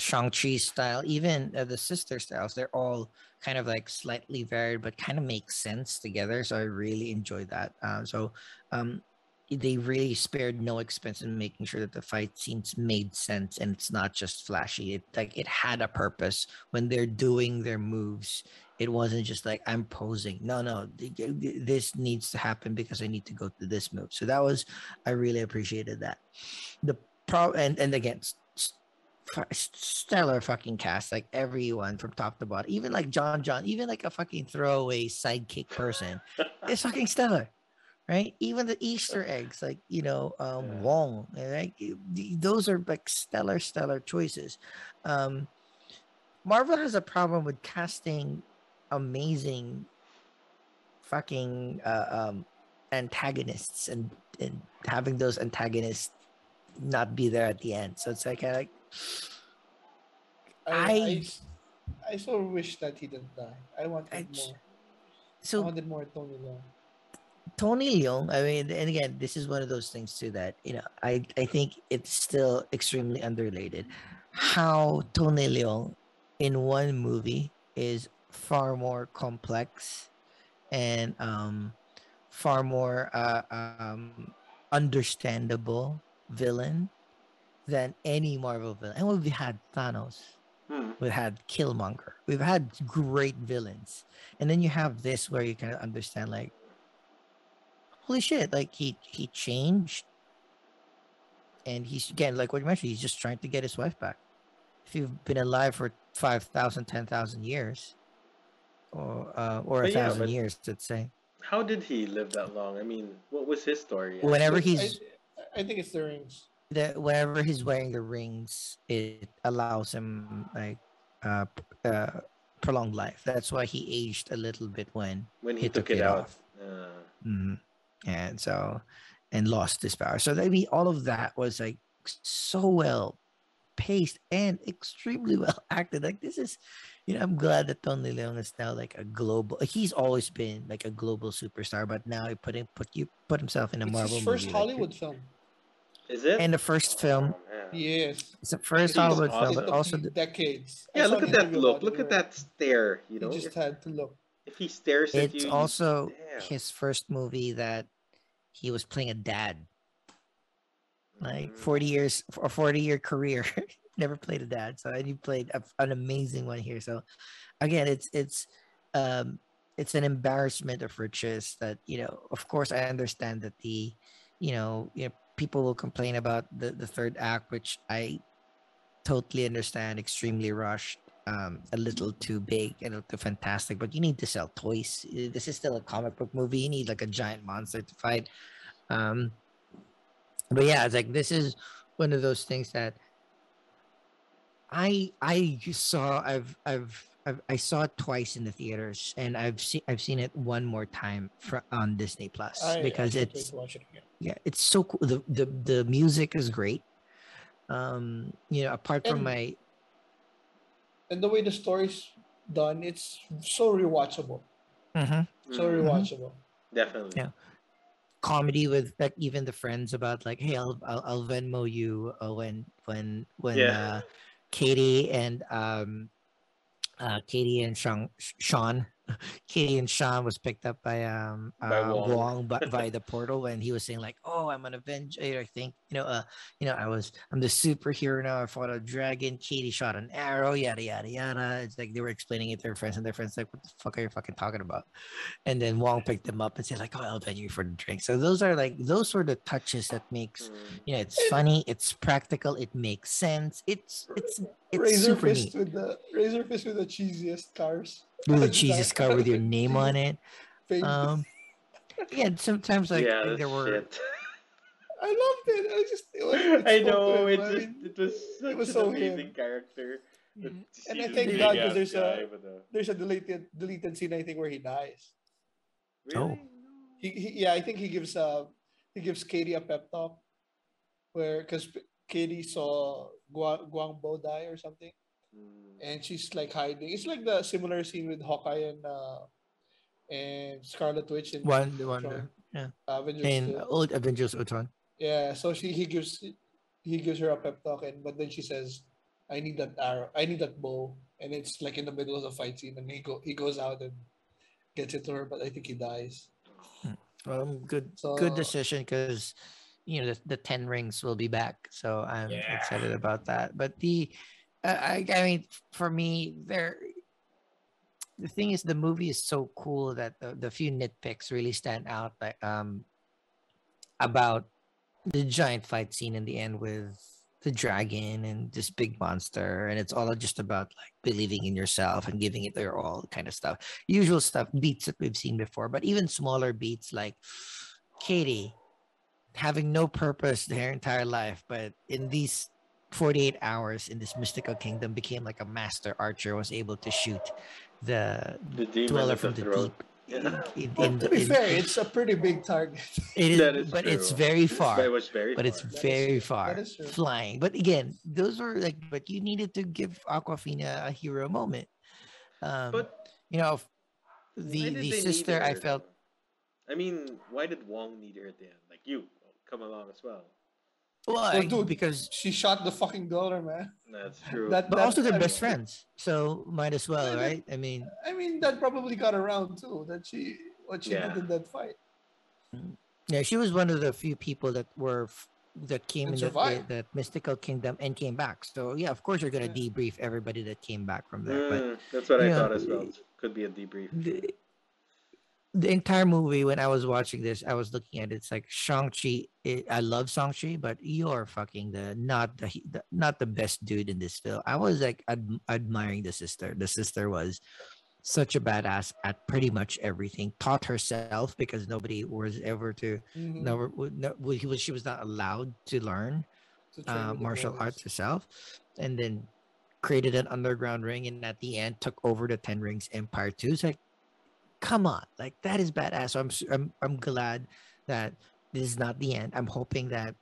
Shang-Chi style, even uh, the sister styles, they're all kind of like slightly varied, but kind of make sense together. So I really enjoyed that. Uh, so um, they really spared no expense in making sure that the fight scenes made sense and it's not just flashy. It like it had a purpose when they're doing their moves. It wasn't just like I'm posing. No, no, th- th- this needs to happen because I need to go to this move. So that was I really appreciated that. The pro and and again, stellar fucking cast, like everyone from top to bottom, even like John John, even like a fucking throwaway sidekick person, it's fucking stellar, right? Even the Easter eggs, like you know, um, Yeah. Wong, like those are like stellar, stellar choices. Um, Marvel has a problem with casting amazing fucking uh, um, antagonists and, and having those antagonists not be there at the end. So it's like, like I, I- I, I so wish that he didn't die. I wanted I more. I so wanted more Tony Leung. Tony Leung, I mean, and again, this is one of those things too that you know, I I think it's still extremely underrated. How Tony Leung in one movie is far more complex and um far more uh, um understandable villain than any Marvel villain. And we've had Thanos, Hmm. we've had Killmonger, we've had great villains, and then you have this where you kind of understand like holy shit! Like he he changed, and he's again like what you mentioned. He's just trying to get his wife back. If you've been alive for 5,000, 10,000 years, or uh, or a But yeah, thousand but- years, let's say. How did he live that long? I mean, what was his story? Whenever I- he's I, think it's the rings. The whenever he's wearing the rings, it allows him like uh, uh prolonged life. That's why he aged a little bit when when he, he took, took it it out. off. Uh, Mhm. and so and lost his power. So I mean, all of that was like so well paced and extremely <laughs> well acted. Like this is, you know, I'm glad that Tony Leung is now like a global. He's always been like a global superstar, but now he put him put you put himself in a It's Marvel his first movie. like, Hollywood film. Is it? and the first film. Oh. Yes. It's the first He's Hollywood film, but also the, decades. Yeah, look at that look. Look at that stare. You know, He just had to look. if he stares at you, it's also damn. his first movie that he was playing a dad. like Mm. 40 years a 40 year career <laughs> never played a dad so and you played a, an amazing one here so again it's it's um it's an embarrassment of riches that you know of course i understand that the you know you know people will complain about the the third act which i totally understand extremely rushed um a little too big and a little too fantastic but you need to sell toys. Uh, this is still a comic book movie. You need like a giant monster to fight. Um but yeah it's like this is one of those things that i i saw i've i've I've, I saw it twice in the theaters, and I've seen I've seen it one more time for, on Disney Plus I, because I it's watch it again. Yeah, it's so cool. The the the music is great. Um, you know, apart from my And the way the story's done, it's so rewatchable. Mhm. So Mm, rewatchable. definitely. Yeah. comedy with like even the friends about like, hey, I'll I'll, I'll Venmo you uh, when when when Yeah. uh, Katie and um uh Katie and Sean Sean Katie and Sean was picked up by um By uh, Wong. Wong by, <laughs> by the portal and he was saying like, oh, I'm an Avenger. I think you know, uh, you know, I was I'm the superhero now. I fought a dragon. Katie shot an arrow. Yada yada yada. It's like they were explaining it to their friends, and their friends like, what the fuck are you fucking talking about? And then Wong picked them up and said like, oh, I'll pay you for the drink. So those are like those sort of touches that makes Mm. you know it's funny, it's practical, it makes sense. It's it's it's Razor super fist neat. with the razor fist with the cheesiest cars. With a Design. Jesus card with your name on it. Um, <laughs> yeah, sometimes like yeah, there were. shit. I loved it. I just it was, I know him. it I just it was such was an so amazing him. character. But Mhm. And I this thank big God 'cause ass there's a- guy with a- there's a deleted deleted scene I think where he dies. Oh. He, he yeah I think he gives uh he gives Katie a pep talk where because Katie saw Guang Guangbo die or something Mm. and she's like hiding. It's like the similar scene with Hawkeye and uh and Scarlet Witch in One, the one, yeah. Avengers in 2. old Avengers Ultron. Yeah, so she he gives he gives her a pep talk, and but then she says, "I need that arrow, I need that bow," and it's like in the middle of the fight scene, and he go he goes out and gets it to her, but I think he dies. Um, good, So- good decision because you know the, the ten rings will be back, so I'm Yeah. excited about that. But the, uh, I, I mean, for me, there. The thing is, the movie is so cool that the, the few nitpicks really stand out. Like um, about the giant fight scene in the end with the dragon and this big monster, and it's all just about like believing in yourself and giving it your all, kind of stuff. Usual stuff, beats that we've seen before, but even smaller beats like Katie having no purpose their entire life, but in these 48 hours in this mystical kingdom became like a master archer, was able to shoot the The dweller with the from the deep. Yeah. In, Well, in- to be in- fair, it's a pretty big target. <laughs> it is, That is but it's very far. very- was very but it's far. That is very true. far That is true. flying. But again, those were like, but you needed to give Awkwafina a hero moment. Um, But you know, the the sister I felt? I mean, why did Wong need her at the end? Like you, come along as well. well, Well, I- dude, because She shot the fucking daughter, man. That's true. That- but that- also they're I best mean- friends, so might as well, Yeah, but- right? I mean, I mean, that probably got around too. That she what she Yeah. did in that fight. yeah, she was one of the few people that were that came And in that, survived. that mystical kingdom and came back. So yeah, of course you're gonna Yeah. debrief everybody that came back from there. But Mm, that's what I yeah, thought as well. Could be a debrief. the, the entire movie when I was watching this, I was looking at it, it's like Shang Chi. I love Shang Chi, but you're fucking the not the, the not the best dude in this film. I was like ad- admiring the sister. The sister was such a badass at pretty much everything. Taught herself because nobody was ever to Mhm. never no, he was she was not allowed to learn To uh, martial arts herself, and then created an underground ring, and at the end took over the Ten Rings Empire too. It's like, come on, like that is badass. So I'm s- I'm I'm glad that this is not the end. I'm hoping that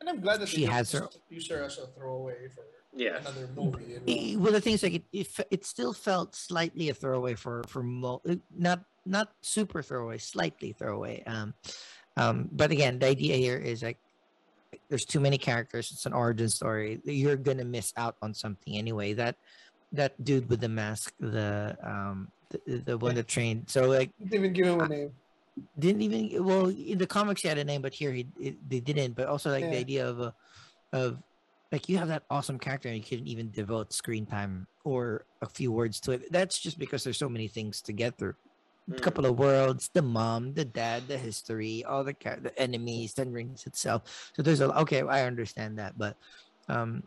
And I'm glad that She has her- just use her as a throwaway for Yeah. another movie. You? Eh, well the thing is like it, it, it still felt slightly a throwaway for for mo- eh, not not super throwaway slightly throwaway um um but again the idea here is like there's too many characters it's an origin story you're gonna miss out on something anyway that that dude with the mask the um the, the one Yeah. that trained so like Didn't even give him a name. didn't even well in the comics he had a name but here he it, they didn't but also like the idea of a of like you have that awesome character and you couldn't even devote screen time or a few words to it that's just because there's so many things to get through a Mm. couple of worlds the mom the dad the history all the char- the enemies ten rings itself so there's a okay i understand that but um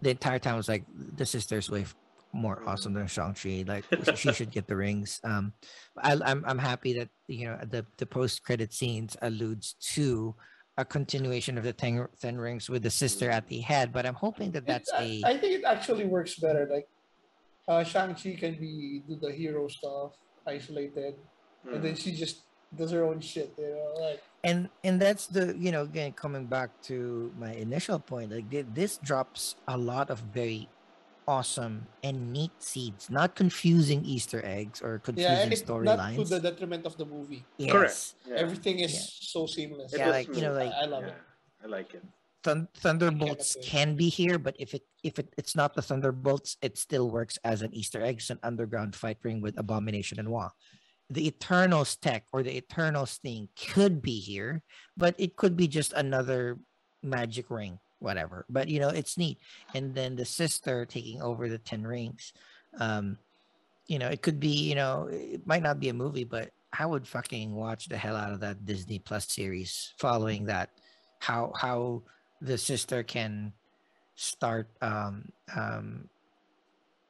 the entire time was like the sister's way more awesome than Shang-Chi. Like <laughs> she should get the rings. Um, I, I'm I'm happy that you know the the post credit scenes alludes to a continuation of the ten, ten rings with the sister at the head. But I'm hoping that It- that's I, a I think it actually works better. Like uh, Shang Chi can be do the hero stuff, isolated, and then Mm. she just does her own shit. You know, like and and that's the you know again coming back to my initial point like thi- this drops a lot of very awesome and neat seeds not confusing easter eggs or confusing yeah, and it, not to the detriment of the movie. yes Correct. Yeah. Everything is Yeah. so seamless. Yeah, like, you know, like- I, I love yeah. it. I like it. Thun- thunderbolts can be here but if it if it, it's not the thunderbolts it still works as an easter egg it's an underground fight ring with abomination and Wong. the eternals tech or the eternals thing could be here but it could be just another magic ring whatever but you know it's neat and then the sister taking over the 10 rings um you know it could be you know it might not be a movie but i would fucking watch the hell out of that disney plus series following that how how the sister can start um um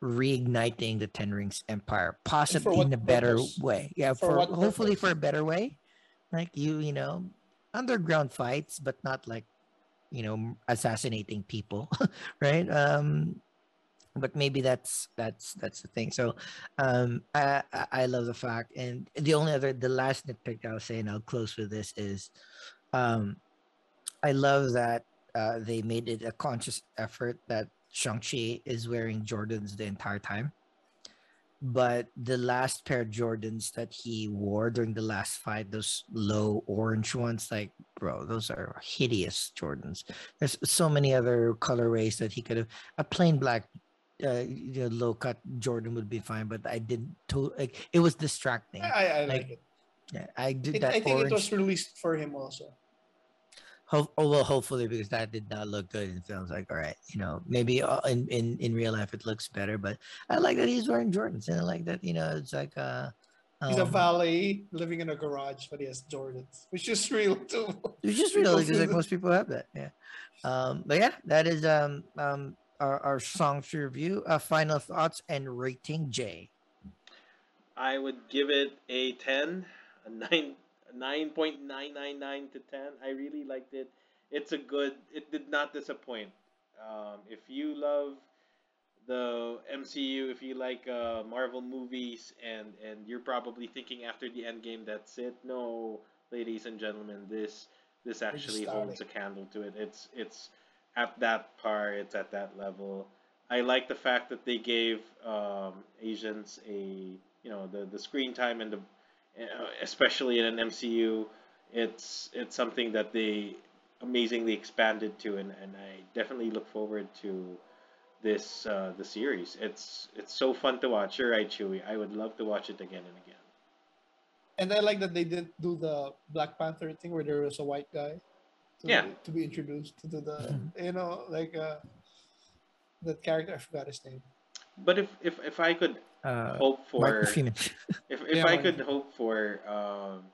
reigniting the ten rings empire possibly in a better purpose? way yeah For for, hopefully purpose? for a better way like you you know underground fights but not like you know assassinating people <laughs> right? Um but maybe that's that's that's the thing. So um I, I love the fact and the only other the last nitpick i'll say and i'll close with this is um i love that uh they made it a conscious effort that shang-chi is wearing jordans the entire time but the last pair of jordans that he wore during the last fight those low orange ones like bro those are hideous jordans there's so many other colorways that he could have a plain black uh, you know, low cut jordan would be fine but i didn't to like it was distracting I, I, I like, Like, it. yeah, i did it. that I think orange it was released for him also. Ho- oh well, hopefully because that did not look good in films. Like, all right, you know, maybe uh, in in in real life it looks better, but I like that he's wearing Jordans, and I like that you know it's like uh, He's a um, valet living in a garage, but he has Jordans, which is real too. It's just real because like most people have that. Yeah. Um, but yeah, that is um um our, our songs review. Uh, final thoughts and rating Jay. I would give it a 10, a 9, a 9.999 to 10. I really liked it. It's a good, it did not disappoint. Um, if you love the MCU, if you like uh, Marvel movies, and, and you're probably thinking after the end game, that's it. No, ladies and gentlemen, this this actually holds a candle to it. It's it's at that par, it's at that level. I like the fact that they gave um, Asians a you know the, the screen time and the especially in an MCU, it's it's something that they amazingly expanded to, and, and I definitely look forward to this uh, the series. It's it's so fun to watch. You're right, Chewy. I would love to watch it again and again. And I like that they didn't do the Black Panther thing where there was a white guy. To Yeah. Be, to be introduced to the, <laughs> you know, like uh, that character. I forgot his name. But if if if I could Uh, hope Mark for <laughs> if if Yeah, I why could not? hope for um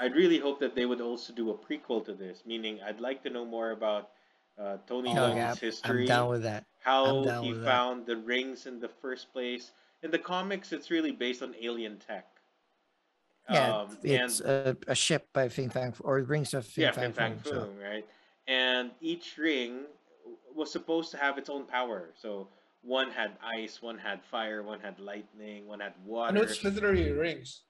I'd really hope that they would also do a prequel to this, meaning I'd like to know more about uh, Tony Oh, Leung's yeah, history, I'm down with that. how he with that. found the rings in the first place. In the comics, it's really based on alien tech. Yeah, Um, it's and a, a ship by Fin Fang or Rings of Fin yeah, Fang, Fin Fang Foom, so- Foom, right? And each ring was supposed to have its own power. So one had ice, one had fire, one had lightning, one had water. know it's literally rings.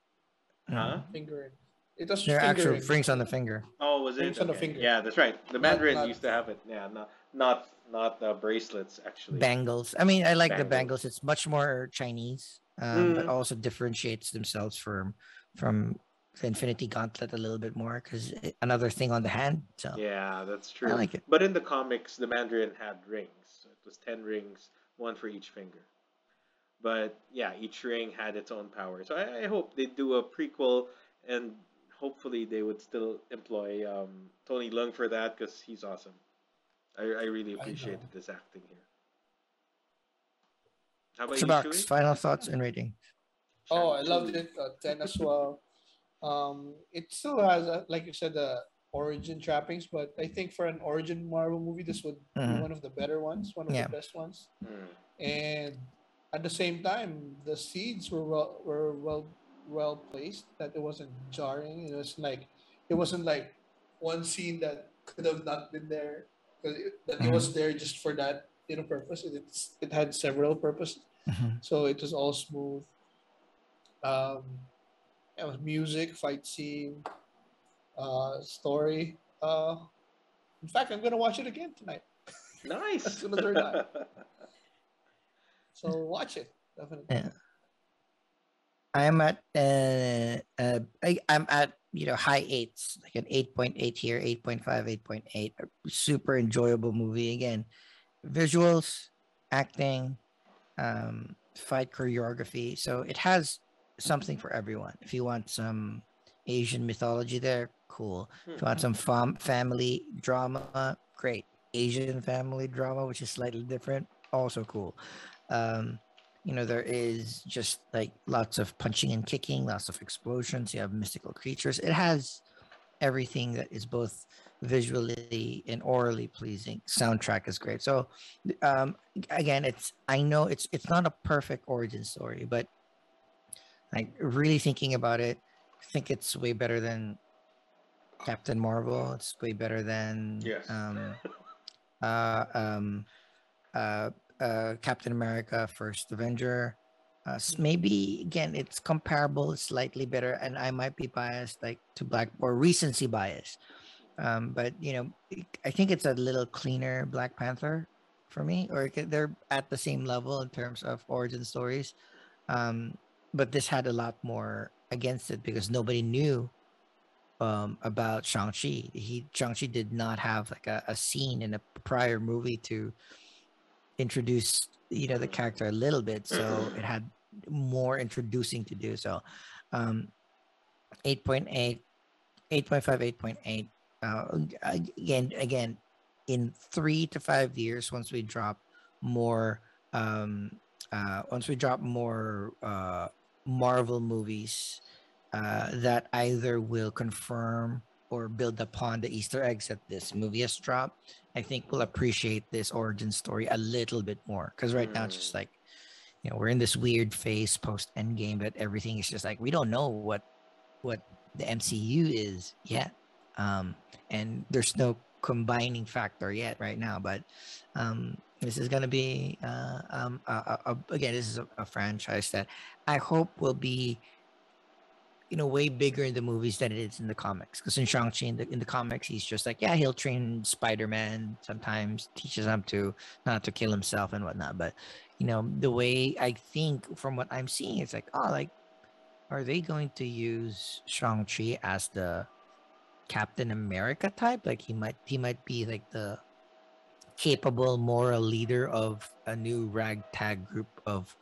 Huh? Finger. It was They're finger actual rings. rings on the finger. Oh, was it? Rings on the finger. Yeah, that's right. The Mandarin not- used to have it. Yeah, not not not uh, bracelets actually. Bangles. I mean, I like the Bangles. bangles. It's much more Chinese, um, but Mm. also differentiates themselves from from the Infinity Gauntlet a little bit more because another thing on the hand. So Yeah, that's true. I like it. But in the comics, the Mandarin had rings. So it was ten rings, one for each finger. But yeah, each ring had its own power. So I, I hope they do a prequel, and hopefully they would still employ um, Tony Leung for that because he's awesome. I, I really I appreciated know. this acting here. How about Mr. you, Box, final thoughts and rating. Oh, I loved it. Uh, Ten as well. Um, it still has, a, like you said, the origin trappings, but I think for an origin Marvel movie, this would Mhm. be one of the better ones, one of Yeah. the best ones. Mm. And at the same time, the seeds were well were well well placed. That it wasn't jarring. It was like it wasn't like one scene that could have not been there because it, that it was there just for that you know purpose. It, it's, it had several purposes. Mhm. So it was all smooth. Um, it was music, fight scene, uh, story. Uh, in fact, I'm gonna watch it again tonight. Nice. As soon as we're done. So watch it definitely. Yeah. I'm at uh, uh I, I'm at you know high eights, like an eight point eight here, 8.5, 8.8. A super enjoyable movie again. Visuals, acting, um, fight choreography. So it has something for everyone. If you want some Asian mythology there, cool. If you want some fam- family drama, great. Asian family drama, which is slightly different, also cool. Um, you know, there is just like lots of punching and kicking, lots of explosions. You have mystical creatures. It has everything that is both visually and orally pleasing. Soundtrack is great. So, um, again, it's I know it's it's not a perfect origin story, but like really thinking about it, I think it's way better than Captain Marvel. It's way better than Yes. um, <laughs> uh, um, uh, uh, Captain America: First Avenger. Uh, s- maybe again, it's comparable, it's slightly better, and I might be biased, like to Black or recency bias. Um, but you know, I think it's a little cleaner Black Panther for me, or they're at the same level in terms of origin stories. Um, but this had a lot more against it because nobody knew um, about Shang-Chi. He Shang-Chi did not have like a, a scene in a prior movie to introduce you know the character a little bit, so it had more introducing to do. So um 8.8 8.5 8.8 uh, again again in 3 to 5 years once we drop more um uh once we drop more uh marvel movies uh that either will confirm or build upon the easter eggs that this movie has dropped i think we'll appreciate this origin story a little bit more. Because right now it's just like you know we're in this weird phase post endgame that everything is just like we don't know what what the mcu is yet. Um and there's no combining factor yet right now but um this is going to be uh um a, a, a- again this is a franchise that i hope will be you know way bigger in the movies than it is in the comics because in shang-chi in the, in the comics he's just like yeah he'll train spider-man sometimes teaches him to not to kill himself and whatnot. But you know the way i think from what i'm seeing it's like oh like are they going to use shang-chi as the captain america type? Like he might he might be like the capable moral leader of a new ragtag group of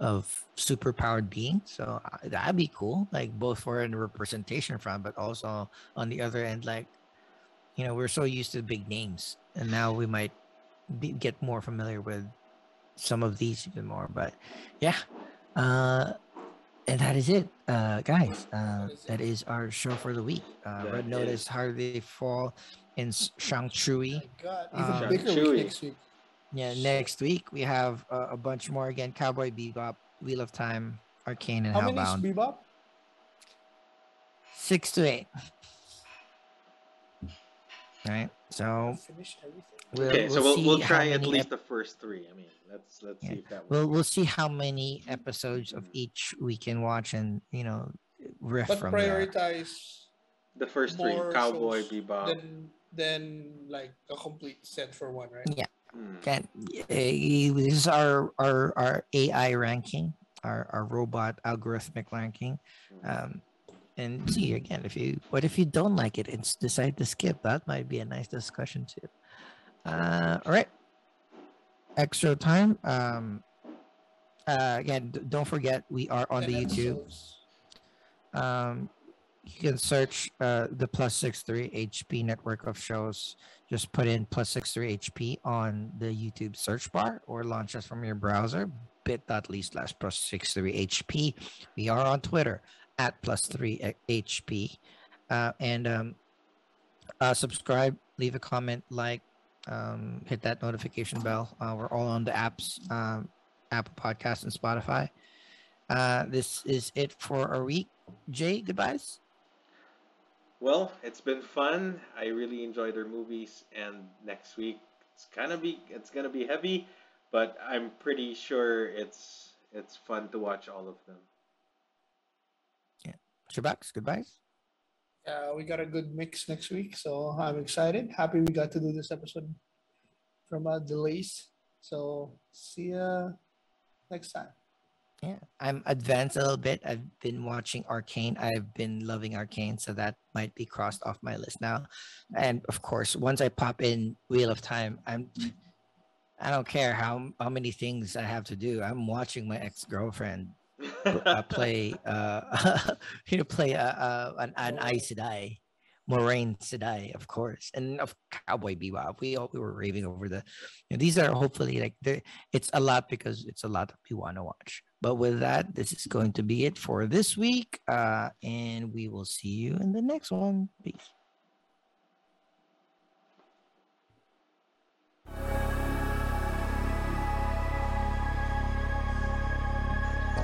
of superpowered beings so uh, that'd be cool like both for a representation front but also on the other end like you know we're so used to big names and now we might be, get more familiar with some of these even more. But yeah, uh, and that is it, uh, guys. Uh, that is our show for the week. Uh, Red Notice, is. How They Fall, in Shang Chi. My God, even Um, bigger week next week. Yeah, next week we have uh, a bunch more again. Cowboy Bebop, Wheel of Time, Arcane, and How many is Bebop? Six to eight. All right, so we'll, okay, so we'll we'll we'll try at least ep- the first three. I mean, let's let's Yeah. see if that we'll we'll see how many episodes of each we can watch and you know riff But from there. prioritize The first three: Cowboy shows Bebop. than than like a complete set for one, right? Yeah, Hmm. can eh, this is our our our AI ranking, our our robot algorithmic ranking. Um, and see again if you what if you don't like it and decide to skip that might be a nice discussion too uh all right extra time um uh again don't forget we are on the youtube um you can search uh the plus six three hp network of shows. Just put in plus six three hp on the youtube search bar or launch us from your browser bit.ly slash plus six three hp we are on twitter at plus three hp uh, and um uh subscribe leave a comment like um hit that notification bell. Uh, we're all on the apps um apple podcast and spotify. Uh this is it for our week. Jay goodbyes Well, it's been fun. I really enjoyed their movies, and next week it's gonna be it's gonna be heavy, but I'm pretty sure it's it's fun to watch all of them. Yeah, Shabaks, goodbyes Uh, we got a good mix next week, so I'm excited. Happy we got to do this episode from uh, delays. So see ya next time. Yeah, I'm advanced a little bit. I've been watching Arcane. I've been loving Arcane, so that might be crossed off my list now. And of course, once I pop in Wheel of Time, I'm I don't care how how many things I have to do. I'm watching my ex girlfriend uh, <laughs> play uh <laughs> you know play uh, uh an, an Aes Sedai, Moiraine Sedai, of course, and of Cowboy Bebop. We all, we were raving over the. You know, these are hopefully like it's a lot because it's a lot that we want to watch. But with that, this is going to be it for this week, uh, and we will see you in the next one. Peace.